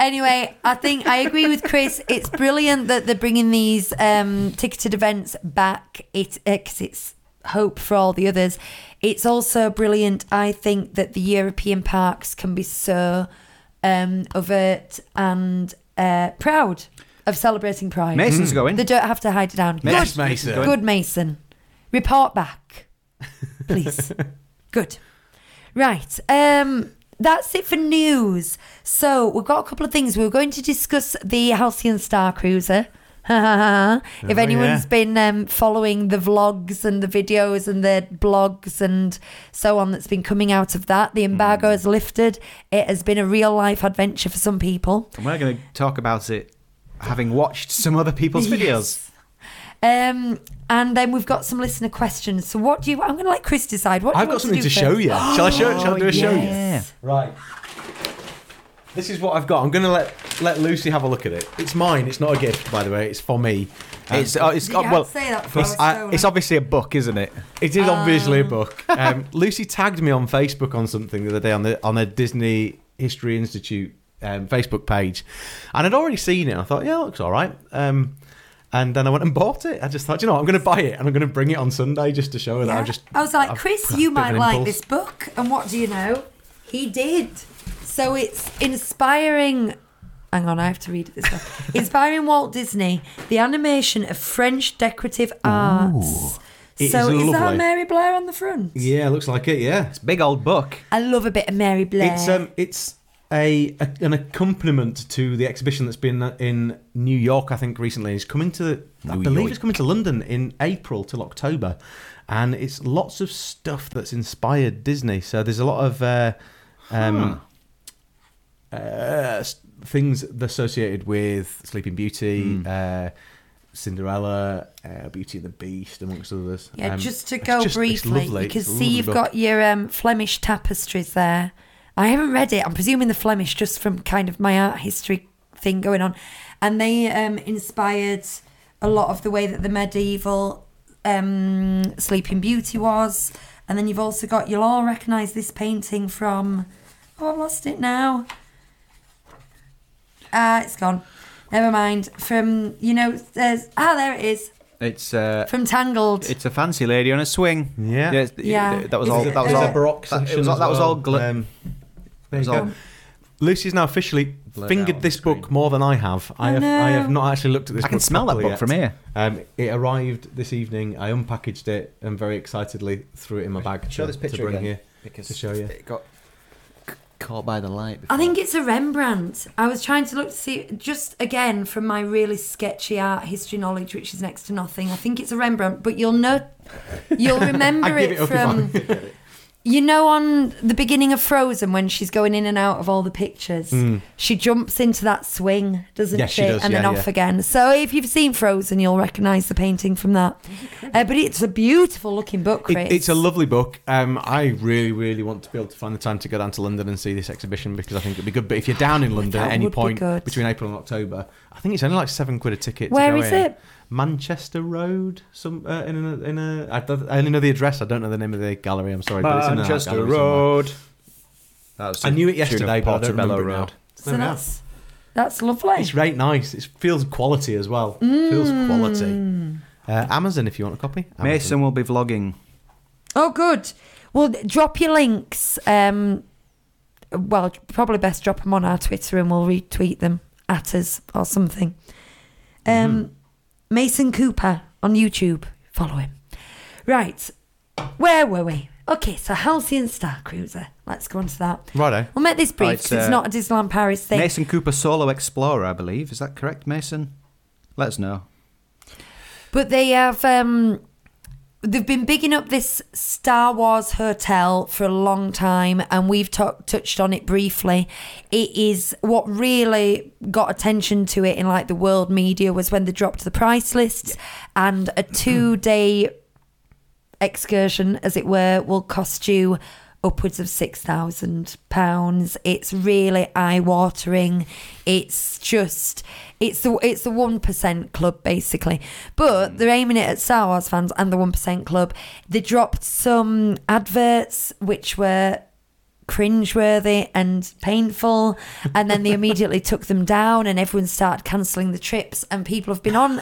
Anyway, I think I agree with Chris. It's brilliant that they're bringing these um, ticketed events back. It because it's hope for all the others. It's also brilliant. I think that the European parks can be so um, overt and uh, proud of celebrating Pride. Mason's going. They don't have to hide it down. Yes, Good, Mason. good Mason. Report back, please. good. Right. Um, that's it for news. So we've got a couple of things. We were going to discuss the Halcyon Star Cruiser. if Oh, anyone's yeah. been um, following the vlogs and the videos and the blogs and so on that's been coming out of that, the embargo has lifted. It has been a real life adventure for some people. And we're going to talk about it, having watched some other people's videos. Um, and then we've got some listener questions. So what do you? I'm going to let Chris decide. What do I've you got want something to, to show you. Shall I show? Shall I do a show you? Yeah. Right. This is what I've got. I'm going to let let Lucy have a look at it. It's mine. It's not a gift, by the way. It's for me. Um, It's, oh, it's You can't well, say that before it's, I uh, it's obviously a book, isn't it? It is obviously a Oh. book. Um, Lucy tagged me on Facebook on something the other day on the on the Disney History Institute um, Facebook page, and I'd already seen it. I thought, yeah, it looks all right. Um, and then I went and bought it. I just thought, you know, what, I'm going to buy it and I'm going to bring it on Sunday just to show her that I just. I was like, I've Chris, got a you bit might an like impulse. this book. And what do you know? He did. So it's inspiring. Hang on, I have to read it this way. inspiring Walt Disney, the animation of French decorative arts. It so is is, that lovely. Mary Blair on the front? Yeah, looks like it. Yeah, It's a Big old book. I love a bit of Mary Blair. it's um, it's a, a an accompaniment to the exhibition that's been in New York, I think, recently. It's coming to, I New believe, York. it's coming to London in April till October, and it's lots of stuff that's inspired Disney. So there's a lot of uh, um, uh, things associated with Sleeping Beauty. Uh, Cinderella, uh, Beauty and the Beast, amongst others. Yeah, Um, just to go just- briefly, you can see you've book. got your um, Flemish tapestries there. I haven't read it. I'm presuming the Flemish just from kind of my art history thing going on. And they um, inspired a lot of the way that the medieval um, Sleeping Beauty was. And then you've also got, you'll all recognise this painting from, oh, I've lost it now. Ah, it's gone. Never mind. From, you know, there's, ah, there it is. It's uh, From Tangled. it's a fancy lady on a swing. Yeah. it's- Yeah. That was It's all. a- That was all. a Baroque that, it section was all, as that was all. Gl- Um, there you go. Lucy's now officially Blurred fingered this the book more than I have. I, I have I have not actually looked at this. I can book smell that properly book from here. Um, it arrived this evening. I unpackaged it and very excitedly threw it in my bag. Show to, this picture to bring again, here because to show you. it got c- caught by the light. I think it's a Rembrandt. I was trying to look to see, just again from my really sketchy art history knowledge, which is next to nothing. I think it's a Rembrandt, but you'll know, you'll remember it, it from, you know, on the beginning of Frozen when she's going in and out of all the pictures, she jumps into that swing, doesn't Yes, she? she does, and then yeah, off yeah. again. So if you've seen Frozen, you'll recognise the painting from that. Uh, but it's a beautiful looking book, It, it's a lovely book. Um, I really, really want to be able to find the time to go down to London and see this exhibition because I think it'd be good. But if you're down in London at any would be point between April and October, I think it's only like seven quid a ticket. Where to go is in. it? Manchester Road, some uh, in a in a. I, don't- I only know the address. I don't know the name of the gallery. I'm sorry, but it's in an art Manchester gallery. Road. That was I knew it the tune of yesterday, but I don't Portobello remember it now. Road. so There that's that's lovely. It's right nice. It feels quality as well. Feels quality. Uh, Amazon, if you want a copy. Amazon. Mason will be vlogging. Oh, good. Well, drop your links. Um, well, probably best drop them on our Twitter and we'll retweet them at us or something. Um, Mason Cooper on YouTube. Follow him. Right. Where were we? Okay, so Halcyon Star Cruiser. Let's go on to that. Righto. We'll make this brief Oh, 'cause it's, it's, uh, not a Disneyland Paris thing. Mason Cooper Solo Explorer, I believe. Is that correct, Mason? Let us know. But they have um they've been bigging up this Star Wars hotel for a long time and we've ta- touched on it briefly. It is what really got attention to it in like the world media was when they dropped the price lists and a 2-day excursion as it were will cost you upwards of six thousand pounds. It's really eye watering. It's just it's the it's the one percent club basically. But mm. they're aiming it at Star Wars fans and the one percent club. They dropped some adverts which were cringeworthy and painful and then they immediately took them down and everyone started cancelling the trips and people have been on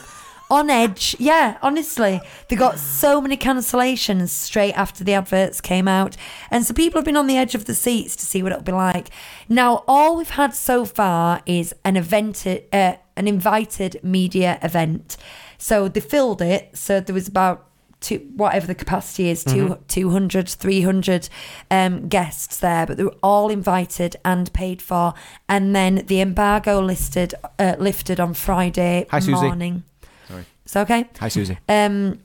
on edge. Yeah honestly they got so many cancellations straight after the adverts came out. And so people have been on the edge of the seats to see what it'll be like. Now all we've had so far is an event uh, an invited media event. So they filled it so there was about two, whatever the capacity is, two, 200, 300 um, guests there, but they were all invited and paid for. And then the embargo listed uh, lifted on Friday Hi, Susie. Sorry. It's okay. Hi, Susie. Um,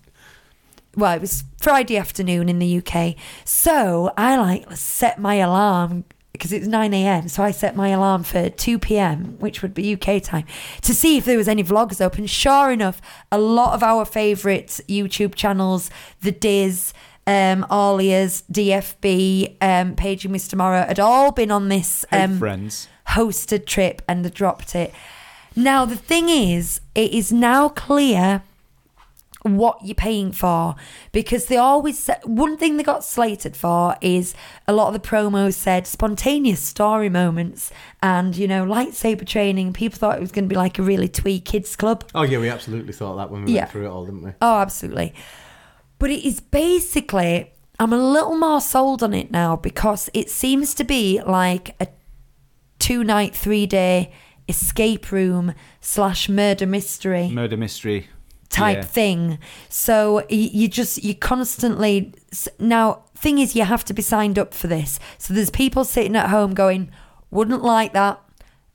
well, it was Friday afternoon in the UK. So I like set my alarm because it's 9 a.m. So I set my alarm for 2 p.m., which would be UK time, to see if there was any vlogs up. And sure enough, a lot of our favourite YouTube channels, The Diz, um, Alias, DFB, um, Page and Mr. Morrow, had all been on this um, friends. hosted trip and they dropped it. Now, the thing is, it is now clear what you're paying for because they always said one thing they got slated for is a lot of the promos said spontaneous story moments and you know lightsaber training people thought it was going to be like a really twee kids club Oh yeah, we absolutely thought that when we Yeah. went through it all, didn't we? Oh, absolutely. But it is basically, I'm a little more sold on it now because it seems to be like a two night, three day escape room slash murder mystery Murder mystery. type Yeah. thing. So you just you constantly now thing is you have to be signed up for this. So there's people sitting at home going, "Wouldn't like that."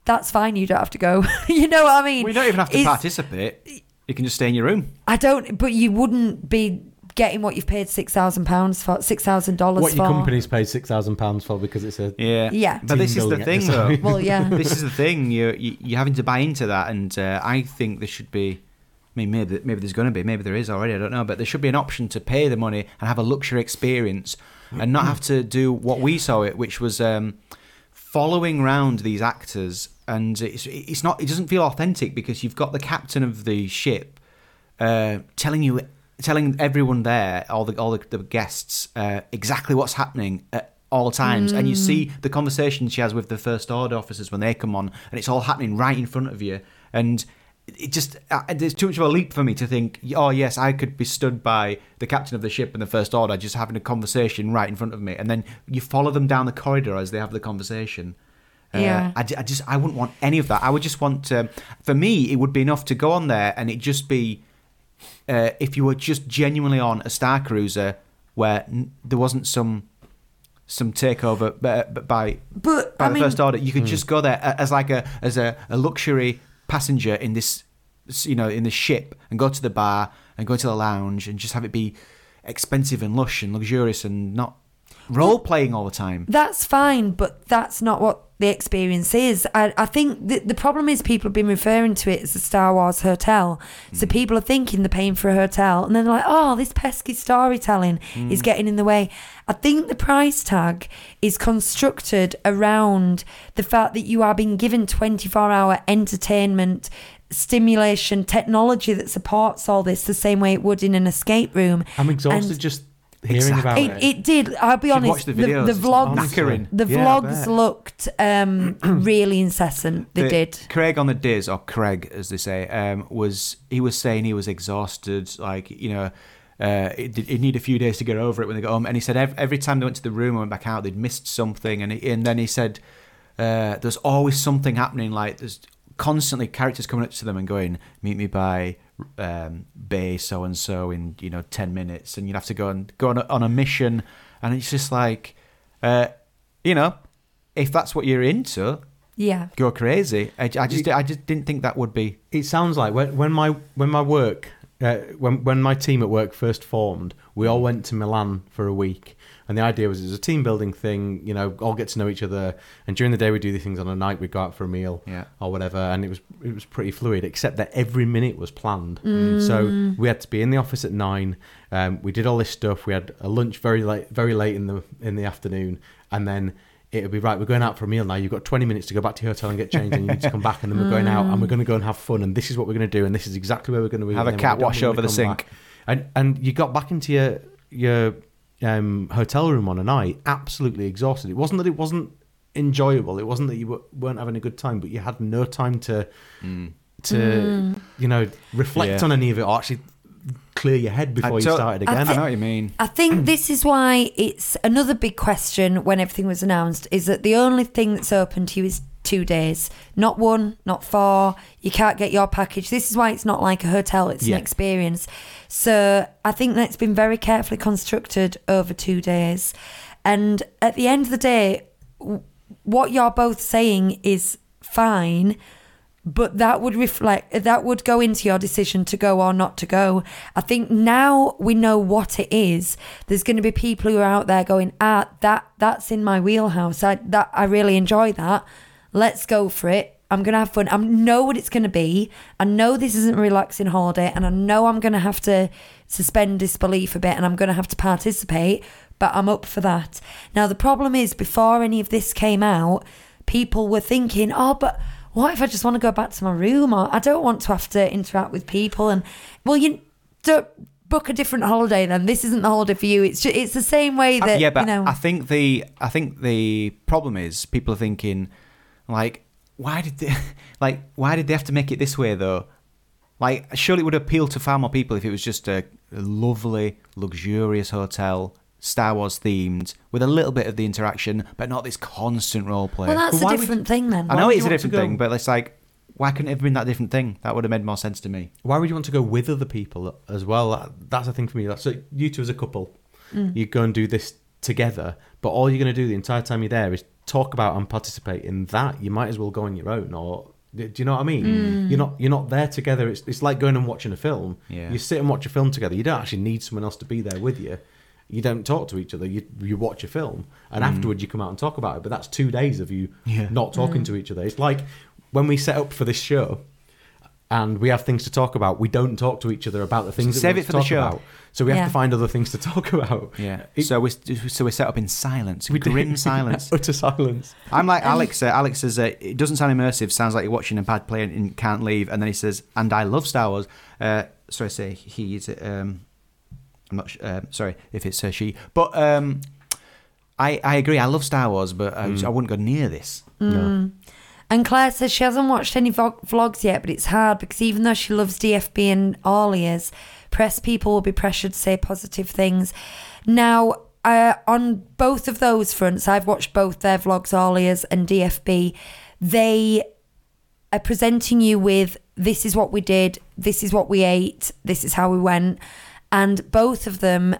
That's fine. You don't have to go. you know what I mean? We don't even have to It's- participate. You can just stay in your room. I don't. But you wouldn't be getting what you've paid six thousand pounds for, six thousand dollars What for. your company's paid six thousand pounds for because it's a Yeah. Yeah. But this is the building thing, though. Well, yeah. this is the thing. You're you- you're having to buy into that, and uh, I think there should be. I mean, maybe maybe there's going to be, maybe there is already. I don't know, but there should be an option to pay the money and have a luxury experience, and not have to do what we saw it, which was um, following round these actors, and it's it's not. It doesn't feel authentic because you've got the captain of the ship uh, telling you, telling everyone there, all the all the, the guests, uh, exactly what's happening at all times, and you see the conversation she has with the first order officers when they come on, and it's all happening right in front of you, and it just uh, there's too much of a leap for me to think, oh yes, I could be stood by the captain of the ship and the first order just having a conversation right in front of me, and then you follow them down the corridor as they have the conversation. Uh, Yeah. I, I just I wouldn't want any of that. I would just want to, for me, it would be enough to go on there and it just be uh, if you were just genuinely on a Star Cruiser where n- there wasn't some some takeover by by, But by I the mean, first order. You could just go there as like a as a, a luxury passenger in this you know in the ship and go to the bar and go to the lounge and just have it be expensive and lush and luxurious and not role playing all the time. That's fine, but that's not what the experience is. I, I think the, the problem is people have been referring to it as the Star Wars hotel. So mm. people are thinking they're paying for a hotel, and then they're like, oh, this pesky storytelling mm. is getting in the way. I think the price tag is constructed around the fact that you are being given 24 hour entertainment. Stimulation technology that supports all this the same way it would in an escape room. I'm exhausted And- just hearing Exactly. about it, it. it did. I'll be Should honest. watch the the, videos, the it's vlogs, knackering. the Yeah, I vlogs bet. looked um, really incessant. They The- did. Craig on the Diz, or Craig as they say, um, was he was saying he was exhausted, like you know, uh, it, he'd need a few days to get over it when they got home. And he said every, every time they went to the room and went back out, they'd missed something. And he, and then he said uh, there's always something happening. Like there's constantly characters coming up to them and going, "Meet me by." Um, bay so and so in you know ten minutes, and you'd have to go and go on a, on a mission, and it's just like, uh, you know, if that's what you're into, Yeah. go crazy. I, I just I just didn't think that would be. It sounds like when, when my when my work uh, when when my team at work first formed, we all went to Milan for a week, and the idea was it was a team building thing. You know, all get to know each other, and during the day we do these things. On a night we go out for a meal, Yeah. or whatever, and it was it was pretty fluid, except that every minute was planned. So we had to be in the office at nine. Um, we did all this stuff. We had a lunch very late, very late in the in the afternoon, and then. It would be right. We're going out for a meal now. You've got 20 minutes to go back to your hotel and get changed, and you need to come back. And then we're going out, and we're going to go and have fun. And this is what we're going to do, and this is exactly where we're going to be. Have a cat wash over the sink. back. And and you got back into your your um, hotel room on a night absolutely exhausted. It wasn't that it wasn't enjoyable. It wasn't that you w- weren't having a good time, but you had no time to to you know reflect Yeah. on any of it or actually clear your head before you to- started I again. I know what you mean. I think this is why it's another big question when everything was announced is that the only thing that's open to you is two days, not one, not four. You can't get your package. This is why it's not like a hotel, it's Yeah. an experience. So I think that's been very carefully constructed over two days. And at the end of the day, w- what you're both saying is fine but that would reflect that would go into your decision to go or not to go. I think now we know what it is. There's going to be people who are out there going ah that that's in my wheelhouse. I that i really enjoy that. Let's go for it. I'm going to have fun. I know what it's going to be. I know this isn't a relaxing holiday and i know i'm going to have to suspend disbelief a bit and i'm going to have to participate but i'm up for that. Now the problem is before any of this came out people were thinking oh but what if I just want to go back to my room or I don't want to have to interact with people and well you don't book a different holiday then. This isn't the holiday for you. It's just, it's the same way uh, that yeah, but you know. I think the I think the problem is people are thinking like why did they like why did they have to make it this way though? Like surely it would appeal to far more people if it was just a, a lovely, luxurious hotel, Star Wars themed, with a little bit of the interaction, but not this constant role play. well that's But why a would- different thing then I know it's a different thing, but it's like why couldn't it have been that different thing? That would have made more sense to me. Why would you want to go with other people as well? That- That's the thing for me. That's so you two as a couple, mm. you go and do this together, but all you're going to do the entire time you're there is talk about and participate in that. You might as well go on your own, or do you know what I mean? Mm. You're not you're not there together. It's it's like going and watching a film. Yeah. You sit and watch a film together. You don't actually need someone else to be there with you. You don't talk to each other. You you watch a film, and afterwards you come out and talk about it. But that's two days of you Yeah. not talking to each other. It's like when we set up for this show and we have things to talk about, we don't talk to each other about the things Save that we it for want the show. about. So we have to find other things to talk about. Yeah. It- so we so we're set up in silence, we do- grim silence. utter silence. I'm like Alex. Uh, Alex says uh, it doesn't sound immersive. Sounds like you're watching a bad play and can't leave. And then he says, "And I love Star Wars." Uh, sorry, I say he's is. It, Um, I'm not. Sh- uh, sorry if it's uh, she, but um, I I agree. I love Star Wars, but I, I wouldn't go near this. No. And Claire says she hasn't watched any vlog- vlogs yet, but it's hard because even though she loves DFB and all ears, press people will be pressured to say positive things. Now, uh, on both of those fronts, I've watched both their vlogs, all ears and DFB. They are presenting you with this is what we did, this is what we ate, this is how we went. And both of them,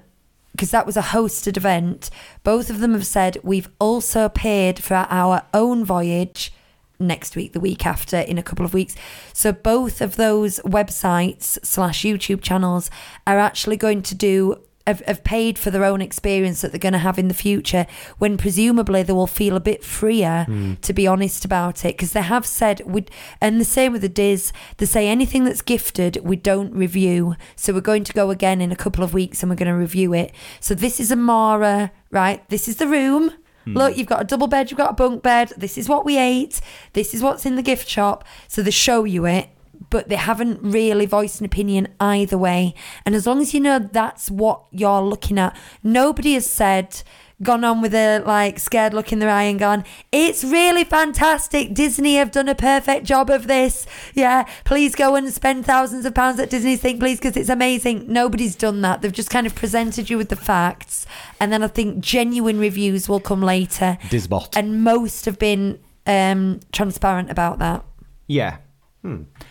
because that was a hosted event, both of them have said we've also paid for our own voyage next week, the week after, in a couple of weeks. So both of those websites slash YouTube channels are actually going to do have, have paid for their own experience that they're going to have in the future when presumably they will feel a bit freer hmm. to be honest about it. Because they have said we and the same with the Diz. They say anything that's gifted we don't review. So we're going to go again in a couple of weeks and we're going to review it. So this is Amara right? This is the room. Hmm. Look, you've got a double bed, you've got a bunk bed. This is what we ate. This is what's in the gift shop. So they show you it, but they haven't really voiced an opinion either way. And as long as you know that's what you're looking at, nobody has said, gone on with a like scared look in their eye and gone, it's really fantastic. Disney have done a perfect job of this. Yeah, please go and spend thousands of pounds at Disney's thing, please, because it's amazing. Nobody's done that. They've just kind of presented you with the facts. And then I think genuine reviews will come later. Disbot. And most have been um, transparent about that. Yeah.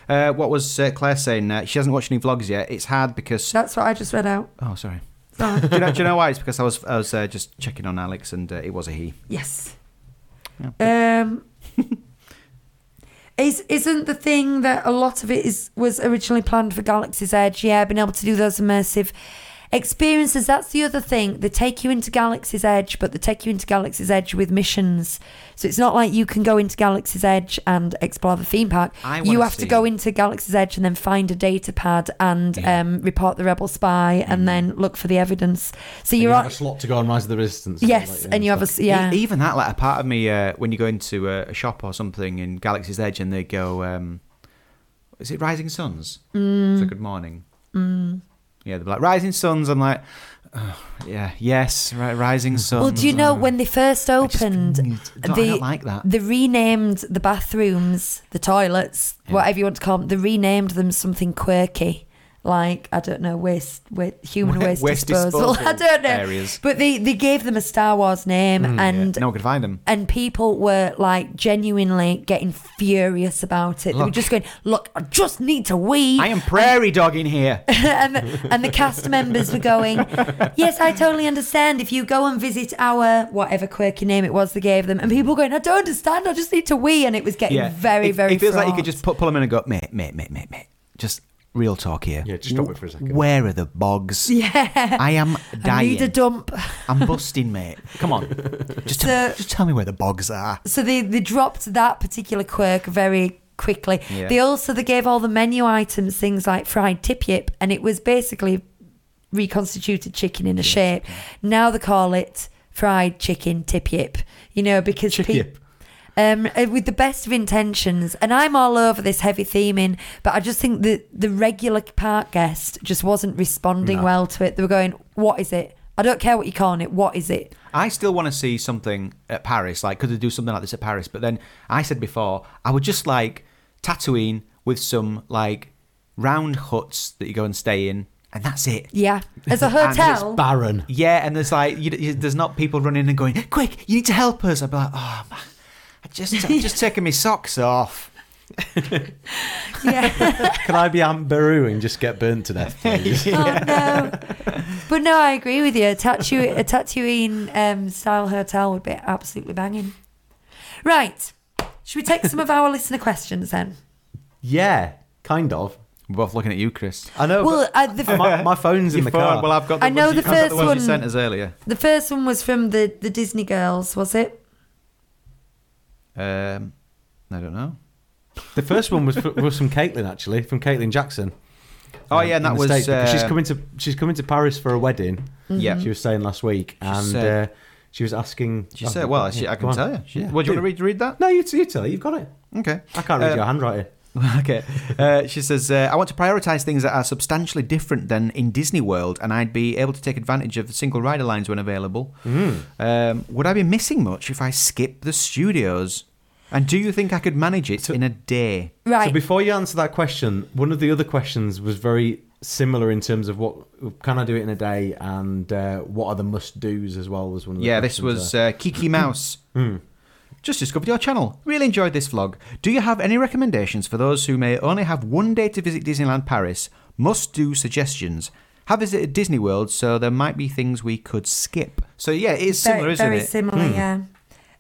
Uh, what was uh, Claire saying? Uh, she hasn't watched any vlogs yet. It's hard because That's what I just read out. oh, sorry. So, do, you know, do you know why? It's because I was I was uh, just checking on Alex, and uh, it was a he. yes. Yeah. Um, is isn't the thing that a lot of it is was originally planned for Galaxy's Edge? Yeah, being able to do those immersive experiences. That's the other thing. They take you into Galaxy's Edge, but they take you into Galaxy's Edge with missions. So it's not like you can go into Galaxy's Edge and explore the theme park. I You wanna have to go into Galaxy's Edge and then find a data pad and Yeah. Mm. um, report the rebel spy and then look for the evidence. So And you're you have on. a slot to go on Rise of the Resistance. Yes, and you have a stuff. s- yeah. Even that, like a part of me, uh, when you go into a, a shop or something in Galaxy's Edge, and they go, um, "Is it Rising Suns Mm. for Good Morning?" Mm. Yeah, they're like Rising Suns. I'm like, oh, yeah, yes, right, Rising Suns. Well, do you know when they first opened, I they like that. they renamed the bathrooms, the toilets, Yeah. whatever you want to call them. They renamed them something quirky, like I don't know, waste, waste human waste, waste disposal. disposal I don't know, areas. but they they gave them a Star Wars name, hmm, Yeah, and no one could find them. and people were like genuinely getting furious about it. They were just going, "Look, I just need to wee." I am prairie dog in here. and, the, and the cast members were going, Yes, I totally understand. If you go and visit our whatever quirky name it was they gave them, and people were going, I don't understand. I just need to wee, and it was getting yeah, very, it, very. It feels like you could just put, pull them in and go, mate, mate, mate, mate, mate. Just real talk here. Yeah, just stop it for a second. Where are the bogs? Yeah. I am dying. I dying. need a dump. I'm busting, mate. Come on. Just, tell, So- just tell me where the bogs are. So they, they dropped that particular quirk very quickly. Yeah. They also they gave all the menu items things like fried tip yip, and it was basically reconstituted chicken in a shape. Now they call it fried chicken tip yip. You know because Chip pe- yip. Um, uh, with the best of intentions, and I'm all over this heavy theming, but I just think that the regular park guest just wasn't responding No. well to it. They were going, "What is it? I don't care what you're calling it. What is it?" I still want to see something at Paris. Like, could they do something like this at Paris? But then I said before, I would just like Tatooine with some like round huts that you go and stay in, and that's it. Yeah, as a And it's hotel. Baron. Yeah, and there's like, you, you, there's not people running and going, quick, you need to help us. I'd be like, oh, man, I just, I've just taken my socks off. yeah. Can I be Aunt Beru and just get burnt to death, please? Oh no. But no, I agree with you. A Tatooine, a Tatooine um, style hotel would be absolutely banging. Right. Should we take some of our listener questions then? yeah, kind of. We're both looking at you, Chris. I know. Well, but uh, the, my, my phone's in Your the phone- car. Well, I've got. The I know ones you- the I've got first ones one- you sent us earlier. the first one was from the, the Disney girls, was it? Um, I don't know. the first one was, f- was from Caitlin actually, from Caitlin Jackson. Oh um, yeah, and that was. States, because she's uh, coming to she's coming to Paris for a wedding. Yeah. She was saying last week, and said- uh, she was asking. She oh, said, "Well, yeah, she, I go can on. tell you." She, Yeah, what do you want to read? Read that? No, you, you tell her. You've got it. Okay. I can't read Uh, your handwriting. okay. Uh, she says, uh, I want to prioritise things that are substantially different than in Disney World, and I'd be able to take advantage of the single rider lines when available. Mm. Um, would I be missing much if I skip the studios? And do you think I could manage it in a day? Right. So before you answer that question, one of the other questions was very similar in terms of what can I do it in a day, and uh, what are the must dos as well. Was one of the Yeah, this was uh, Kiki Mouse. Mm. Just discovered your channel. Really enjoyed this vlog. Do you have any recommendations for those who may only have one day to visit Disneyland Paris? Must do suggestions. Have visited Disney World, so there might be things we could skip. So yeah, it is similar, very, isn't very it? Very similar, yeah.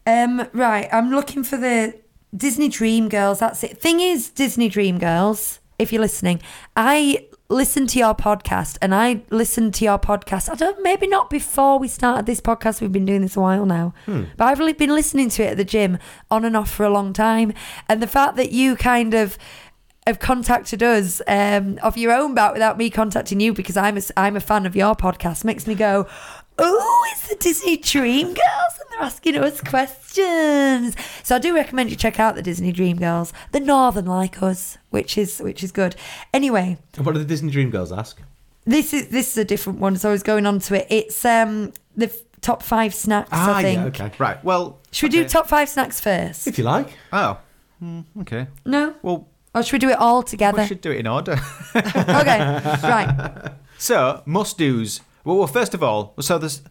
Um, right, I'm looking for the Disney Dream Girls. That's it. Thing is, Disney Dream Girls, if you're listening, I listened to your podcast and I listened to your podcast. I don't, maybe not before we started this podcast. We've been doing this a while now, but I've really been listening to it at the gym on and off for a long time. And the fact that you kind of have contacted us um, of your own bat without me contacting you because I'm a, I'm a fan of your podcast makes me go, oh, it's the Disney Dream Girls and they're asking us questions. So I do recommend you check out the Disney Dream Girls. The Northern like us, which is which is good. Anyway, What do the Disney Dream Girls ask? this is this is a different one. So I was going on to it. It's um the f- top five snacks. Ah, I think. yeah, okay. Right. Well, Should we do top five snacks first? If you like. Oh, Hmm, okay. No, Well, or should we do it all together? we should do it in order. okay, right. So, must do's. Well, well, first of all, so there's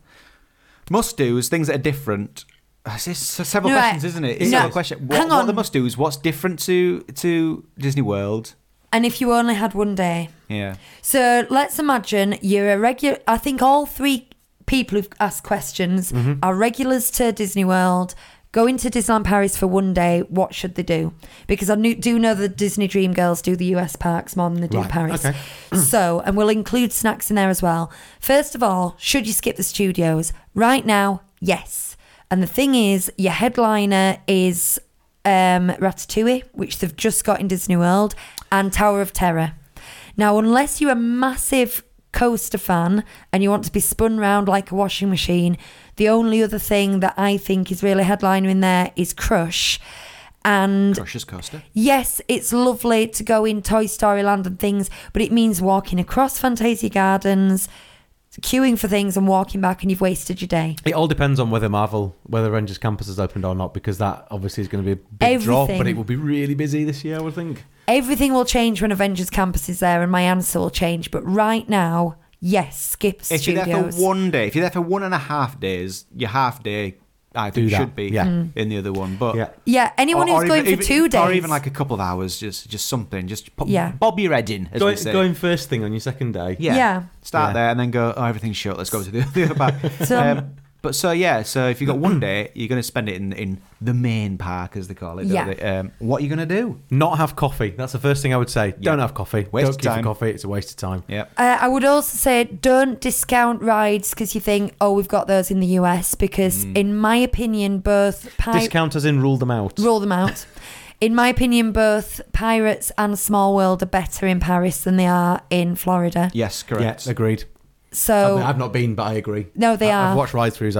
must do's, things that are different. It's several No, questions, isn't it? It's No. several questions. What, Hang what are the must do's? What's different to to Disney World? And if you only had one day. Yeah. So let's imagine you're a regular. I think all three people who've asked questions Mm-hmm. are regulars to Disney World. Going to Disneyland Paris for one day, what should they do? Because I knew, do know the Disney Dream Girls do the US parks more than they do Right, Paris. okay. so, and we'll include snacks in there as well. First of all, should you skip the studios? Right now, yes. And the thing is, your headliner is um, Ratatouille, which they've just got in Disney World, and Tower of Terror. Now, unless you're a massive coaster fan and you want to be spun round like a washing machine, the only other thing that I think is really headliner in there is Crush. And Crush's coaster. yes, it's lovely to go in Toy Story Land and things, but it means walking across Fantasia Gardens, queuing for things and walking back, and you've wasted your day. It all depends on whether Marvel, whether Avengers Campus is opened or not, because that obviously is going to be a big draw. But it will be really busy this year, I would think. Everything will change when Avengers Campus is there, and my answer will change. But right now, yes, skip If studios. you're there for one day, if you're there for one and a half days, your half day, I think, Do should be yeah. Mm. in the other one. But Yeah. yeah, anyone or- who's or going even- for even- two days, or even like a couple of hours, just just something, just pop, Yeah. bob your head in, as Going, say. going first thing on your second day. yeah. Yeah. start Yeah. there and then go. Oh, everything's shut. Let's go to the, the other back. So- um, but so yeah, so if you have got one day, you're going to spend it in in the main park, as they call it. Yeah. they? Um, what are you going to do? Not have coffee. That's the first thing I would say. Don't have coffee. Waste Don't of time. coffee. It's a waste of time. Yeah. Uh, I would also say don't discount rides because you think, oh, we've got those in the US. Because Mm. in my opinion, both pi- Discounters in, rule them out. rule them out. In my opinion, both Pirates and Small World are better in Paris than they are in Florida. Yes, correct. Yeah, agreed. So I've, I've not been, but I agree. No, they I, are. I've watched ride throughs.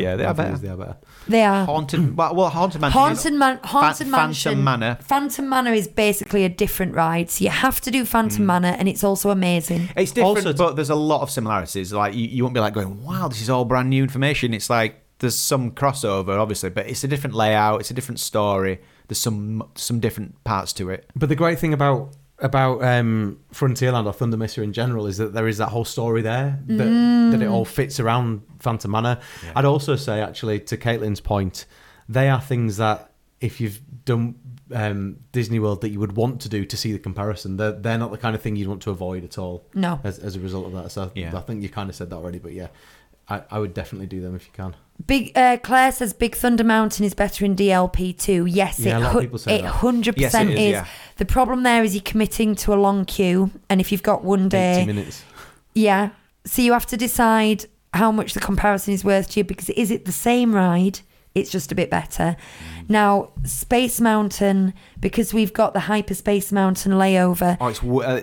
Yeah, they are better. They are better. they are. Haunted. well, well, haunted mansion. Haunted, Man- Haunted Phantom Mansion. Manor. Phantom Manor is basically a different ride. So you have to do Phantom mm. Manor, and it's also amazing. It's different, Also- but there's a lot of similarities. Like you, you won't be like going, "Wow, this is all brand new information." It's like there's some crossover, obviously, but it's a different layout. It's a different story. There's some some different parts to it. But the great thing about about um, Frontierland or Thunder Mesa in general is that there is that whole story there that, that it all fits around Phantom Manor. I'd also say, actually, to Caitlin's point, they are things that if you've done um, Disney World that you would want to do to see the comparison, they're, they're not the kind of thing you'd want to avoid at all. No. As, as a result of that, so Yeah. I think you kind of said that already, but yeah, I, I would definitely do them if you can. Big uh, Claire says Big Thunder Mountain is better in DLP too. Yes, Yeah, it hu- it that. hundred Yes, percent it is, is. yeah. The problem there is you're committing to a long queue, and if you've got one 80 day, minutes. yeah, so you have to decide how much the comparison is worth to you because is it the same ride? It's just a bit better. Mm. Now, Space Mountain, because we've got the Hyperspace Mountain layover, Oh, it's w- uh,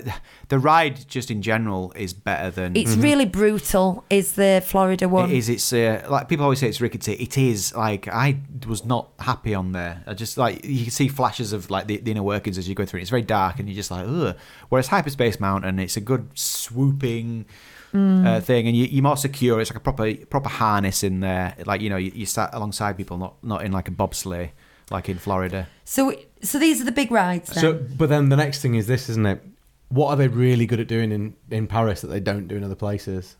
the ride just in general is better than it's really brutal. Is the Florida one? Mm-hmm. It is. It's uh, like people always say it's rickety. It is. Like I was not happy on there. I just like you can see flashes of like the, the inner workings as you go through. it. It's very dark, and you're just like, ugh. Whereas Hyperspace Mountain, it's a good swooping uh, thing, and you, you're more secure. It's like a proper proper harness in there. Like you know, you, you sat alongside people, not not in like a bobsleigh like in Florida. So, so these are the big rides. Then. So, but then the next thing is this, isn't it? What are they really good at doing in, in Paris that they don't do in other places?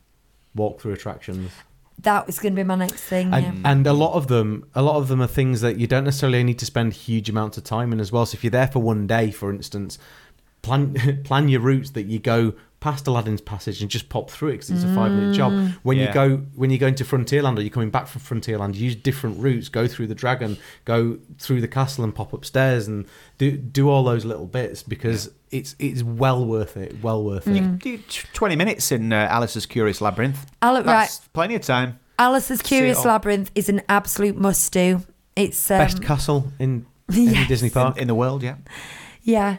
Walk through attractions, that was going to be my next thing. and, yeah. and a lot of them, a lot of them are things that you don't necessarily need to spend huge amounts of time in as well. So if you're there for one day, for instance, plan plan your routes that you go past Aladdin's passage and just pop through it because it's a five minute job. When Yeah. you go when you're going to Frontierland or you're coming back from Frontierland, use different routes. Go through the dragon, go through the castle and pop upstairs and do do all those little bits because it's it's well worth it. Well worth Mm. it. Do t- Twenty minutes in uh, Alice's Curious Labyrinth. Ale- That's plenty of time. Alice's Curious. Labyrinth is an absolute must do. It's um, Best castle in any Yes. Disney In, park in the world, yeah. Yeah.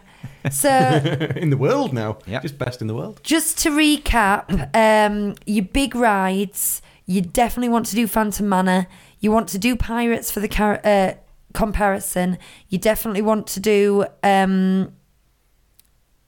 So in the world now. Yep. Just best in the world. just to recap, um, your big rides, you definitely want to do Phantom Manor. You want to do Pirates for the car- uh, comparison. You definitely want to do um,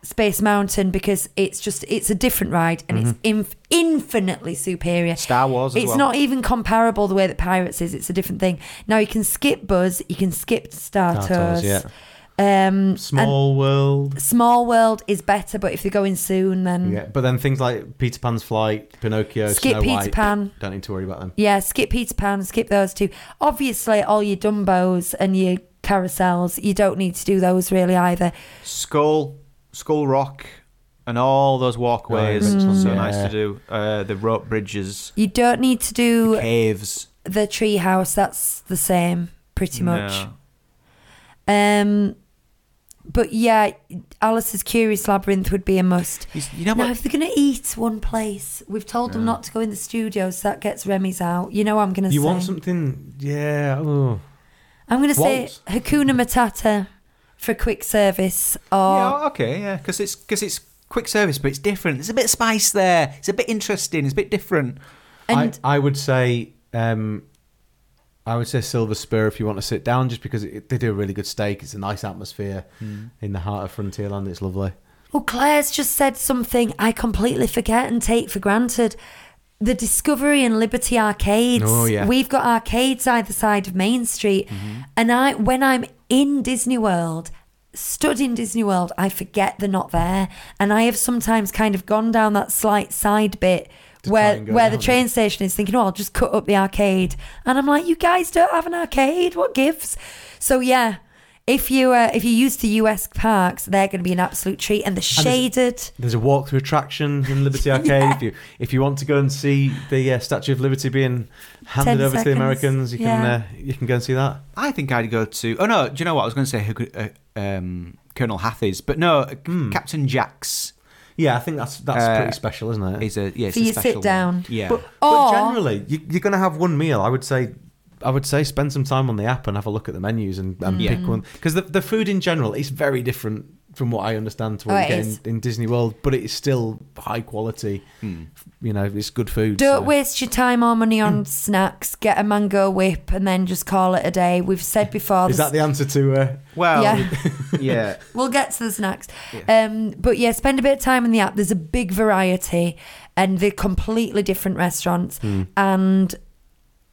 Space Mountain because it's just it's a different ride and it's inf- infinitely superior. Star Wars as It's well. not even comparable the way that Pirates is. It's a different thing. Now you can skip Buzz, you can skip Star, Star Tours, Tours. yeah. Um, Small world. Small World is better, but if they're going soon, then Yeah, but then things like Peter Pan's Flight, Pinocchio, Skip Snow Peter White, Pan. Don't need to worry about them. Yeah, skip Peter Pan, skip those two. Obviously, all your Dumbos and your carousels, you don't need to do those really either. Skull, Skull Rock and all those walkways. Oh, yeah, so yeah. nice to do. Uh, the rope bridges, You don't need to do caves. the tree house. That's the same, pretty much. No. Um, but yeah, Alice's Curious Labyrinth would be a must. You, you know Now, what? if they're going to eat one place, we've told them not to go in the studio, so that gets Remy's out. You know what I'm going to say? You want something? Yeah. Oh. I'm going to say Hakuna Matata for quick service or yeah, okay, yeah, because it's because it's quick service, but it's different. There's a bit of spice there. It's a bit interesting. It's a bit different. and I, I would say um, I would say Silver Spur if you want to sit down, just because it, they do a really good steak. It's a nice atmosphere hmm. in the heart of Frontierland. It's lovely. Well, Claire's just said something I completely forget and take for granted. The Discovery and Liberty arcades. Oh, yeah. We've got arcades either side of Main Street. Mm-hmm. And I when I'm in Disney World, stood in Disney World, I forget they're not there. And I have sometimes kind of gone down that slight side bit To try where go where the down train station is thinking, oh, I'll just cut up the arcade. And I'm like, you guys don't have an arcade? What gives? So yeah. If you uh, if you use the US parks, they're going to be an absolute treat, and the shaded. There's a walk-through attraction in Liberty Arcade. If you if you want to go and see the uh, Statue of Liberty being handed 10 over to the Americans, you can uh, you can go and see that. I think I'd go to. Oh no, do you know what I was going to say? Who could, uh, um, Colonel Hathi's, but no, uh, Captain Jack's Yeah, I think that's that's Uh, pretty special, isn't it? it? is a yeah. It's So a you sit special one. down. Yeah. But, Or- but generally, you, you're going to have one meal. I would say, I would say, spend some time on the app and have a look at the menus and, and Yeah. pick one because the the food in general is very different from what I understand to what Oh, you get in, in Disney World, but it is still high quality. Hmm. You know, it's good food. Don't so- waste your time or money on snacks. Get a mango whip and then just call it a day. We've said before. Is this- that the answer to? Uh, well, Yeah. yeah. We'll get to the snacks. Um, but yeah, spend a bit of time in the app. There's a big variety and they're completely different restaurants. And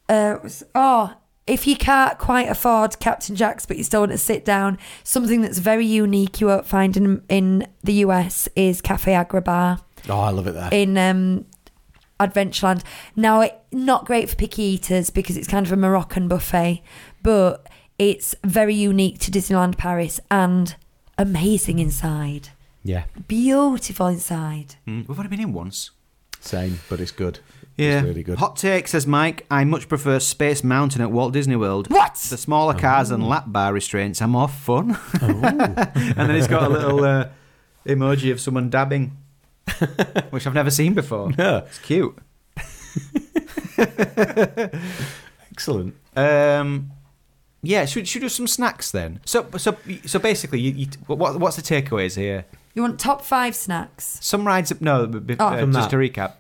uh, oh, if you can't quite afford Captain Jack's, but you still want to sit down, something that's very unique you won't find in in the US is Cafe Agrabah oh, I love it there. in um, Adventureland. Now, it, not great for picky eaters because it's kind of a Moroccan buffet, but it's very unique to Disneyland Paris and amazing inside. yeah, Beautiful inside. Mm, We've only been in once. same, but it's good. Yeah. it's really good. Hot take says Mike. I much prefer Space Mountain at Walt Disney World. What? The smaller cars and lap bar restraints are more fun. Oh. and then he's got a little uh, emoji of someone dabbing, which I've never seen before. Yeah, It's cute. excellent. Um, yeah, should should we do some snacks then? So so so basically, you, you, what what's the takeaways here? You want top five snacks? Some rides, up no, b- b- Oh. uh, From just that. to recap.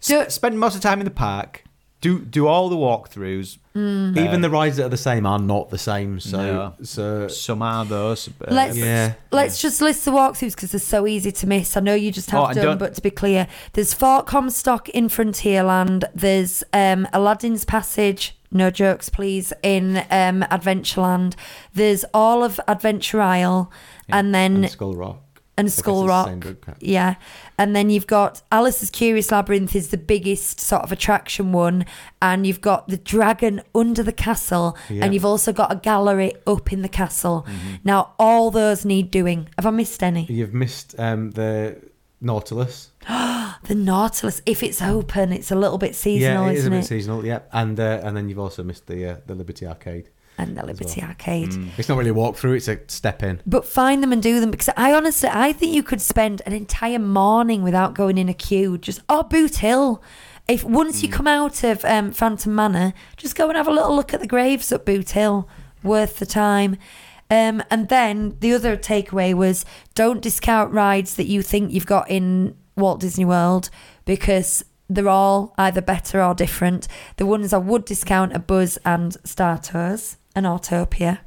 Do- S- spend most of the time in the park. Do do all the walkthroughs. Even the rides that are the same are not the same. So, No. so Some are those. uh, Let's yeah. let's just list the walkthroughs because they're so easy to miss. I know you just Oh, have and done, don't- but to be clear, there's Fort Comstock in Frontierland. There's um, Aladdin's Passage. No jokes, please. In um, Adventureland, there's all of Adventure Isle, and then and Skull Rock. And Skull Rock. same good crap. Yeah. And then you've got Alice's Curious Labyrinth is the biggest sort of attraction one. And you've got the dragon under the castle. Yeah. And you've also got a gallery up in the castle. Mm-hmm. Now, all those need doing. Have I missed any? You've missed um, the Nautilus. The Nautilus, if it's open, it's a little bit seasonal, yeah, it is isn't bit it? seasonal. Yeah, and uh, and then you've also missed the uh, the Liberty Arcade. And the Liberty well. Arcade. It's not really a walkthrough; it's a step in. But find them and do them because I honestly, I think you could spend an entire morning without going in a queue. Just oh, Boot Hill. If once you come out of um, Phantom Manor, just go and have a little look at the graves at Boot Hill. Worth the time. Um, and then the other takeaway was don't discount rides that you think you've got in Walt Disney World because they're all either better or different. The ones I would discount are Buzz and Star Tours and Autopia.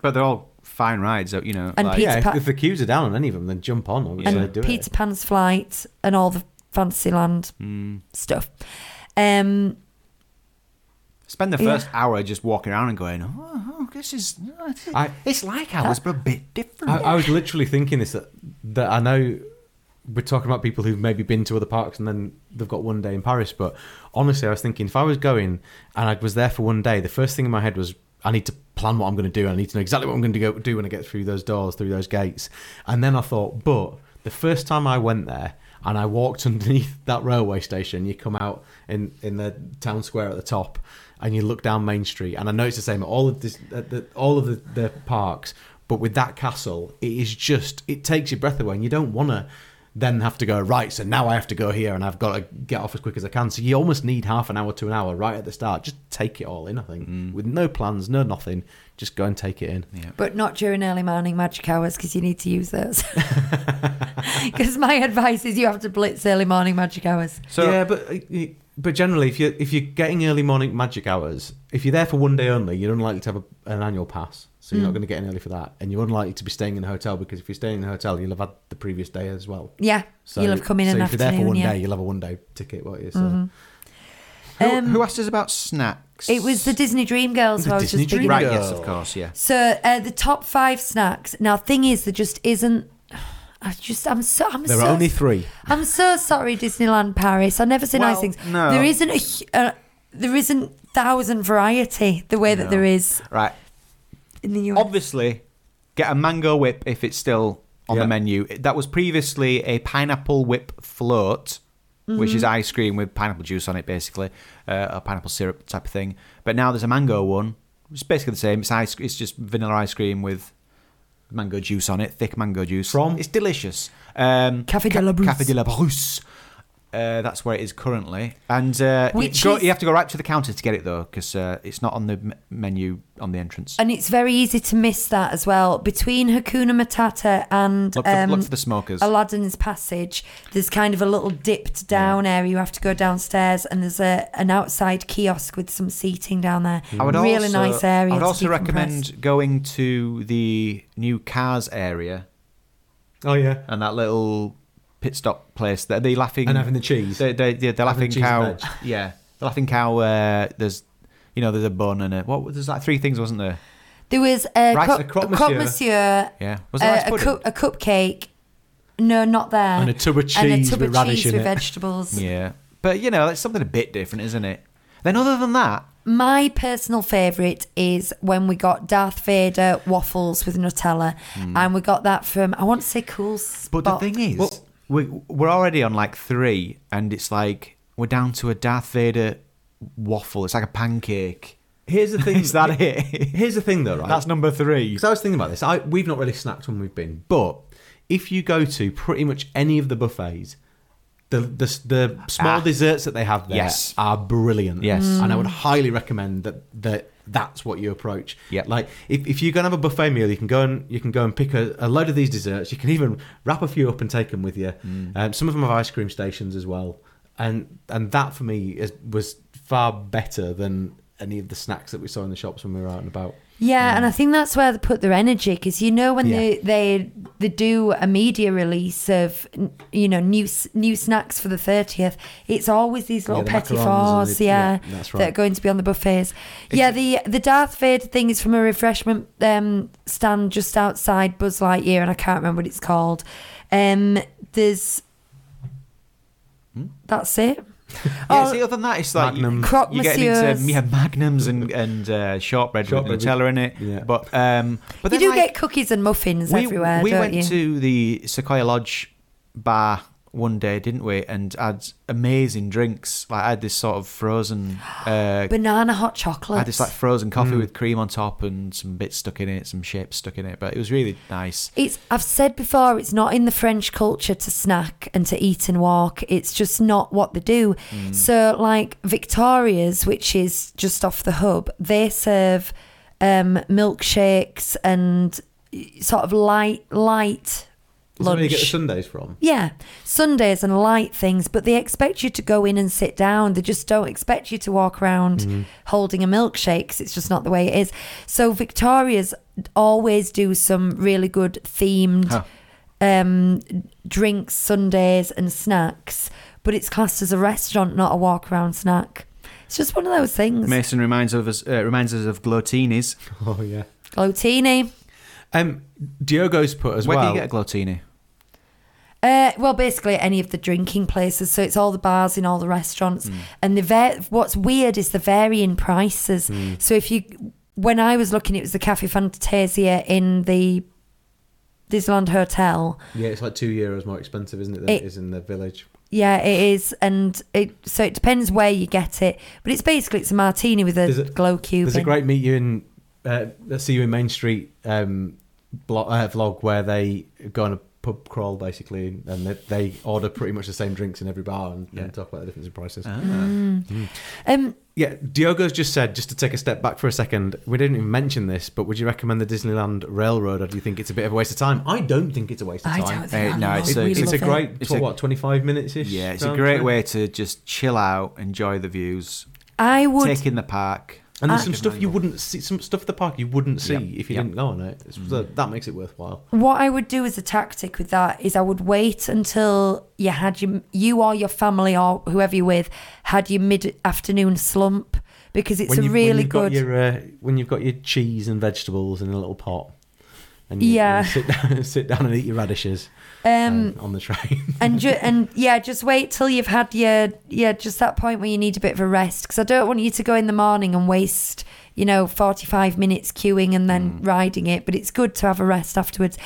but they're all fine rides, so, you know. And like, Peter yeah, if, Pa- if the queues are down on any of them, then jump on. Obviously, and do Peter it. Pan's Flight and all the Fantasyland mm, stuff. Um, spend the Yeah. first hour just walking around and going, oh, oh, this is. I- it's like ours, but a bit different. I, I was literally thinking this that, that I know we're talking about people who've maybe been to other parks and then they've got one day in Paris, but honestly, I was thinking if I was going and I was there for one day, the first thing in my head was I need to plan what I'm going to do. I need to know exactly what I'm going to go do when I get through those doors, through those gates. And then I thought, but the first time I went there and I walked underneath that railway station, you come out in in the town square at the top, and you look down Main Street, and I know it's the same at all of this, at the, all of the, the parks. But with that castle, it is just it takes your breath away, and you don't want to then have to go right. So now I have to go here, and I've got to get off as quick as I can. So you almost need half an hour to an hour right at the start. Just take it all in. I think with no plans, no nothing, just go and take it in. But not during early morning magic hours because you need to use those. Because my advice is you have to blitz early morning magic hours. So yeah, but uh, but generally, if you if you're getting early morning magic hours, if you're there for one day only, you're unlikely to have a, an annual pass, so you're not going to get in early for that, and you're unlikely to be staying in a hotel because if you're staying in a hotel, you'll have had the previous day as well. Yeah, So you'll have come in so an if you're there for one Yeah. day, you'll have a one day ticket, won't you? So. who, um, who asked us about snacks? It was the Disney Dream Girls. The who I was Disney just picking Dream right. Yes, of course. Yeah. So uh, the top five snacks. Now, thing is, there just isn't. I just, I'm so, I'm There so, are only three. I'm so sorry, Disneyland Paris. I never say nice things. no. There isn't a, hu- uh, there isn't thousand variety the way that there is Right. In the US. Obviously, get a mango whip if it's still on Yeah. the menu. That was previously a pineapple whip float, which is ice cream with pineapple juice on it, basically, uh, a pineapple syrup type of thing. But now there's a mango one. It's basically the same. It's ice. It's just vanilla ice cream with mango juice on it, thick mango juice. From? It's delicious. Um, Café de la Brousse. Café de la Brousse. Uh, that's where it is currently, and uh, you, go, is- you have to go right to the counter to get it though, because uh, it's not on the m- menu on the entrance. and it's very easy to miss that as well. Between Hakuna Matata and Look for, um, look for the smokers. Aladdin's Passage, there's kind of a little dipped down area. You have to go downstairs, and there's a an outside kiosk with some seating down there. I would really also, nice area. I would also decompress. recommend going to the new cars area Oh yeah, and that little pit stop place. Are they laughing and having the cheese. the, the, the, the laughing cheese cow. Yeah, the laughing cow. Uh, there's you know there's a bun and a what? There's like three things, wasn't there? There was a, Rice- cup, a croque monsieur. monsieur, Yeah, was it uh, a, pudding? cup, a cupcake. No, not there. And a tub of And cheese a tub with of cheese with it. vegetables. Yeah, but you know it's something a bit different, isn't it? Then other than that, My personal favourite is when we got Darth Vader waffles with Nutella, and we got that from I want to say Cool Hmm. but the thing is, Well- we we're already on like three, and it's like we're down to a Darth Vader waffle. It's like a pancake. Here's the thing. Is that it? Here's the thing, though, right? That's number three. Because I was thinking about this. I, we've not really snacked when we've been, but if you go to pretty much any of the buffets, the the, the small Ah. desserts that they have there Yes. are brilliant. Yes. and I would highly recommend that that that's what you approach. Yeah. like if, if you're gonna have a buffet meal, you can go and you can go and pick a, a load of these desserts. You can even wrap a few up and take them with you. Um, some of them have ice cream stations as well, and and that for me is, was far better than any of the snacks that we saw in the shops when we were out and about. Yeah, and I think that's where they put their energy because you know when Yeah. they they they do a media release of you know new new snacks for the thirtieth, it's always these little the petit fours, the- yeah, yeah, that's that are going to be on the buffets. yeah, the the Darth Vader thing is from a refreshment um, stand just outside Buzz Lightyear, and I can't remember what it's called. Um, there's that's it. Yeah, Oh, see, other than that, it's like Magnum. Croque you're getting into Monsieurs. yeah, magnums and and uh, shortbread, Shortbread with Nutella in it. yeah. But um, but you then, do like, get cookies and muffins we, everywhere, we don't went you? to the Sequoia Lodge bar one day, didn't we? And had amazing drinks. Like I had this sort of frozen. Uh, Banana hot chocolate. I had this like frozen coffee Mm. with cream on top and some bits stuck in it, some shapes stuck in it. But it was really nice. It's I've said before it's not in the French culture to snack and to eat and walk. It's just not what they do. So like Victoria's, which is just off the hub, they serve um, milkshakes and sort of light light Is that where you get the. Sundays from? Yeah, Sundays and light things, but they expect you to go in and sit down. They just don't expect you to walk around holding a milkshake 'cause it's just not the way it is. So Victoria's always do some really good themed Huh. um, drinks, Sundays, and snacks, but it's classed as a restaurant, not a walk around snack. It's just one of those things. Mason reminds of us uh, reminds us of Glotinis. Oh yeah. Glotini. Um, Diogo's put as well. Where well. do you get a Glotini? Uh, well, basically any of the drinking places. So it's all the bars in all the restaurants, and the va- what's weird is the varying prices. So if you when I was looking, it was the Cafe Fantasia in the Disneyland Hotel. Yeah, it's like two euros more expensive, isn't it, than It- it is in the village. Yeah, it is, and it so it depends where you get it, but it's basically it's a martini with a There's a- glow cube. There's a in. great meet you in, uh, see you in Main Street um, blog, uh, vlog where they go on a pub crawl basically, and they, they order pretty much the same drinks in every bar and, Yeah. and talk about the difference in prices. Ah. Um, Yeah, Diogo's just said, just to take a step back for a second, we didn't even mention this, but would you recommend the Disneyland Railroad, or do you think it's a bit of a waste of time? I don't think it's a waste of I time. don't think Uh, no, it's it. a- It's a love it. great, It's what, a- what, 25 minutes ish? Yeah, it's a great way to just chill out, enjoy the views, I would. take in the park. And there's I- some stuff you wouldn't see, some stuff at the park you wouldn't see Yep, if you yep. didn't go on it. It's- so that makes it worthwhile. What I would do as a tactic with that is I would wait until you had your, you or your family or whoever you're with had your mid afternoon slump because it's when a you've, when really you've got good. your uh, when you've got your cheese and vegetables in a little pot, and you, Yeah. you sit down, sit down and eat your radishes um, um, on the train. and ju- and yeah, just wait till you've had your yeah, just that point where you need a bit of a rest because I don't want you to go in the morning and waste you know forty five minutes queuing and then riding it. But it's good to have a rest afterwards.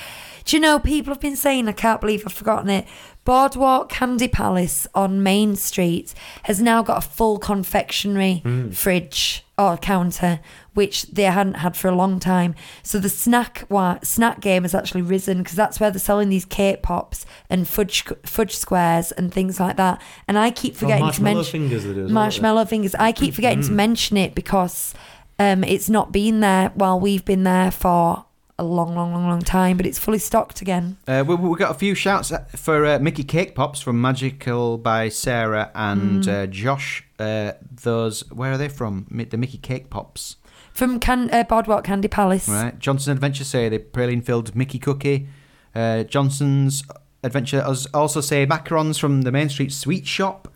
Do you know people have been saying? I can't believe I've forgotten it. Boardwalk Candy Palace on Main Street has now got a full confectionery fridge or counter, which they hadn't had for a long time. So the snack wa- snack game has actually risen because that's where they're selling these cake pops and fudge fudge squares and things like that. And I keep forgetting to Oh, marshmallow mention fingers they do as marshmallow fingers. I keep forgetting to mention it because um, it's not been there while we've been there for a long, long, long, long time. But it's fully stocked again. Uh, we, we got a few shouts for uh, Mickey Cake Pops from Magical by Sarah and Mm. uh, Josh. Uh, those where are they from? The Mickey Cake Pops, From Can- uh, Boardwalk Candy Palace. right? Johnson Adventure say the praline filled Mickey cookie. Uh, Johnson's Adventure also say macarons from the Main Street Sweet Shop.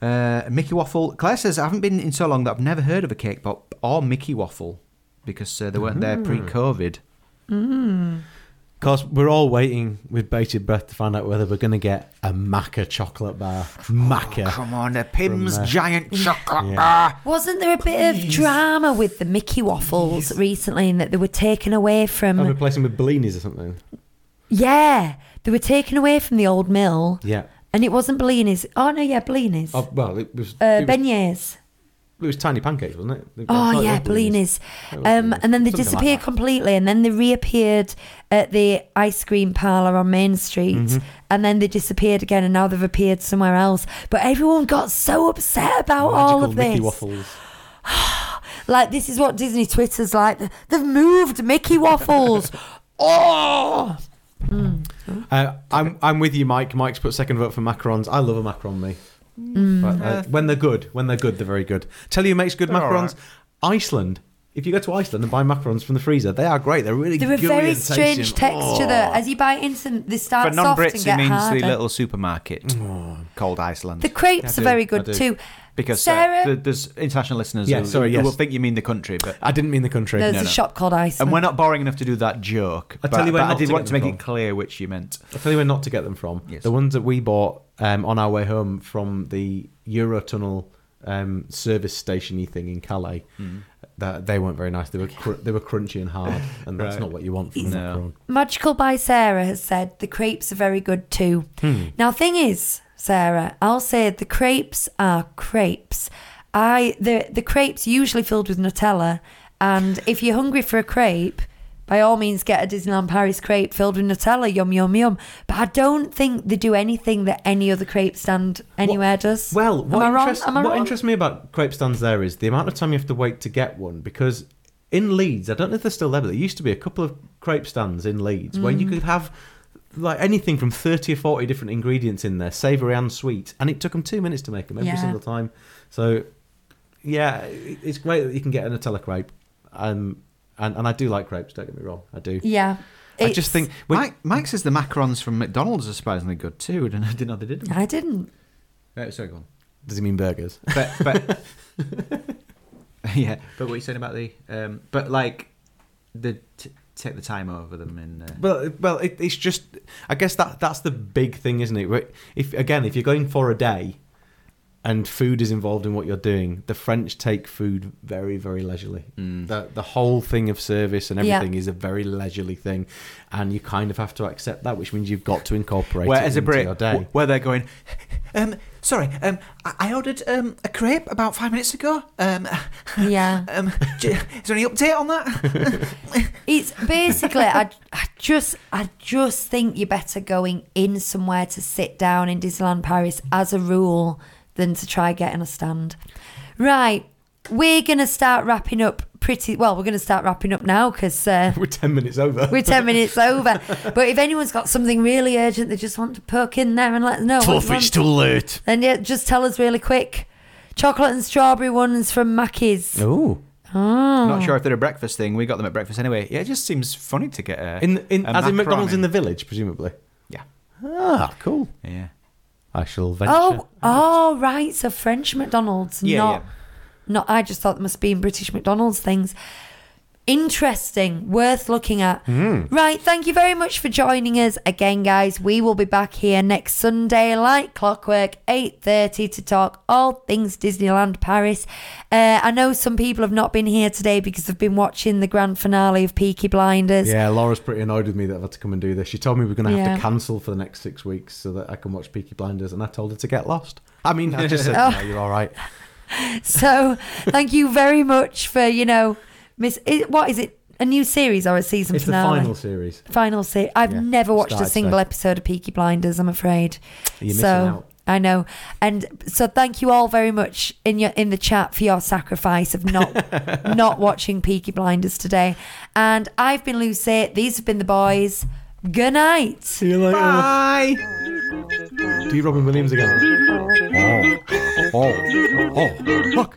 Uh, Mickey Waffle. Claire says I haven't been in so long that I've never heard of a cake pop or Mickey Waffle because uh, they weren't there pre-COVID. Of course, we're all waiting with bated breath to find out whether we're going to get a Macca chocolate bar. Macca. Come on, the Pim's From, uh, giant chocolate Yeah. bar. Wasn't there a bit of drama with the Mickey waffles recently in that they were taken away from? I'm replacing with Bellinis or something. yeah, they were taken away from the old mill, Yeah. and it wasn't Bellini's. Oh no, yeah, Bellini's. Oh, well, it was, uh, it, was beignets. It was tiny pancakes, wasn't it? Oh yeah, was Bellinis. Bellini's. It was Um, and then they Something like disappeared completely, and then they reappeared at the ice cream parlor on Main Street, Mm-hmm. and then they disappeared again, and now they've appeared somewhere else. But everyone got so upset about all Magical of Mickey this. waffles. Like this is what Disney Twitter's like. They've moved Mickey waffles. oh, Uh, I'm I'm with you, Mike. Mike's put second vote for macarons. I love a macaron, me. Mm. But, uh, when they're good, when they're good, they're very good. Tell you who makes good They're all macarons. Iceland. If you go to Iceland and buy macarons from the freezer, they are great. They're really good. they're a very strange tasty. texture. That as you bite into them, they start For soft and non-Brits, it get means harder. the little supermarket called Iceland. The crepes I are very good too. Because Sarah, uh, th- there's international listeners Yeah, who, sorry, who will think you mean the country, but I didn't mean the country. there's no, a no. shop called Iceland. and we're not boring enough to do that joke. I'll tell but, you where but I did to want to them make it clear which you meant. I'll tell you where not to get them from. Yes. The ones that we bought um, on our way home from the Eurotunnel um, service stationy thing in Calais. Hmm. That they weren't very nice. They were cr- they were crunchy and hard, and that's Right. not what you want from a No. macaron. Magical by Sarah has said the crepes are very good too. Hmm. Now, thing is, Sarah, I'll say the crepes are crepes. I the the crepes usually filled with Nutella, and if you're hungry for a crepe, by all means get a Disneyland Paris crepe filled with Nutella. Yum yum yum. But I don't think they do anything that any other crepe stand anywhere does. Well, what, Am wrong? interests, what wrong? interests me about crepe stands there is the amount of time you have to wait to get one because in Leeds, I don't know if they're still there, but there used to be a couple of crepe stands in Leeds where you Mm. could have like anything from 30 or 40 different ingredients in there, savoury and sweet, and it took them two minutes to make them every Yeah. single time. So, yeah, it's great that you can get a Nutella crepe. Um, and, and I do like crepes, don't get me wrong, I do. yeah. I just think when, Mike, Mike says the macarons from McDonald's are surprisingly good too. I didn't, I didn't know they did. them. I didn't. Uh, sorry, go on. does he mean burgers? But, but yeah, but what you saying about the um, but like the t- take the time over them in. Uh, Well, well, it, it's just. I guess that that's the big thing, isn't it? If again, if you're going for a day, and food is involved in what you're doing, the French take food very, very leisurely. The, the whole thing of service and Yeah. everything is a very leisurely thing, and you kind of have to accept that, which means you've got to incorporate Where it as a into Brit, your day. where they're going, um, sorry, um, I, I ordered um, a crepe about five minutes ago. Um, Yeah. um, j- is there any update on that? It's basically I, I just I just think you're better going in somewhere to sit down in Disneyland Paris as a rule than to try getting a stand. Right, we're gonna start wrapping up pretty well. We're gonna start wrapping up now because uh, We're ten minutes over. we're ten minutes over. But if anyone's got something really urgent, they just want to poke in there and let us know. what you want, too late. then yeah, just tell us really quick. Chocolate and strawberry ones from Mackey's. Oh, Not sure if they're a breakfast thing. We got them at breakfast anyway. Yeah, it just seems funny to get a in in a as in McDonald's in the village, presumably. yeah Ah, cool. yeah. I shall venture. Oh, oh, right. So French McDonald's, Yeah, not, yeah. Not. I just thought there must be in British McDonald's things. Interesting, worth looking at. Right. Thank you very much for joining us again, guys. We will be back here next Sunday, like clockwork, eight thirty, to talk all things Disneyland Paris. Uh, I know some people have not been here today because they've been watching the grand finale of Peaky Blinders. Yeah, Laura's pretty annoyed with me that I've had to come and do this. She told me we're going to have Yeah. to cancel for the next six weeks so that I can watch Peaky Blinders, and I told her to get lost. I mean, I just said, Oh. no, you're all right. So thank you very much for you know, Miss. i- What is it? A new series or a season It's the final series. Final series. I've Yeah, never watched a single today. episode of Peaky Blinders. I'm afraid. You're missing so out. I know, and so thank you all very much in your in the chat for your sacrifice of not not watching Peaky Blinders today. And I've been Lucy. These have been the boys. Good night. See you later. Bye. D. Robin Williams again. Oh, oh, oh, look.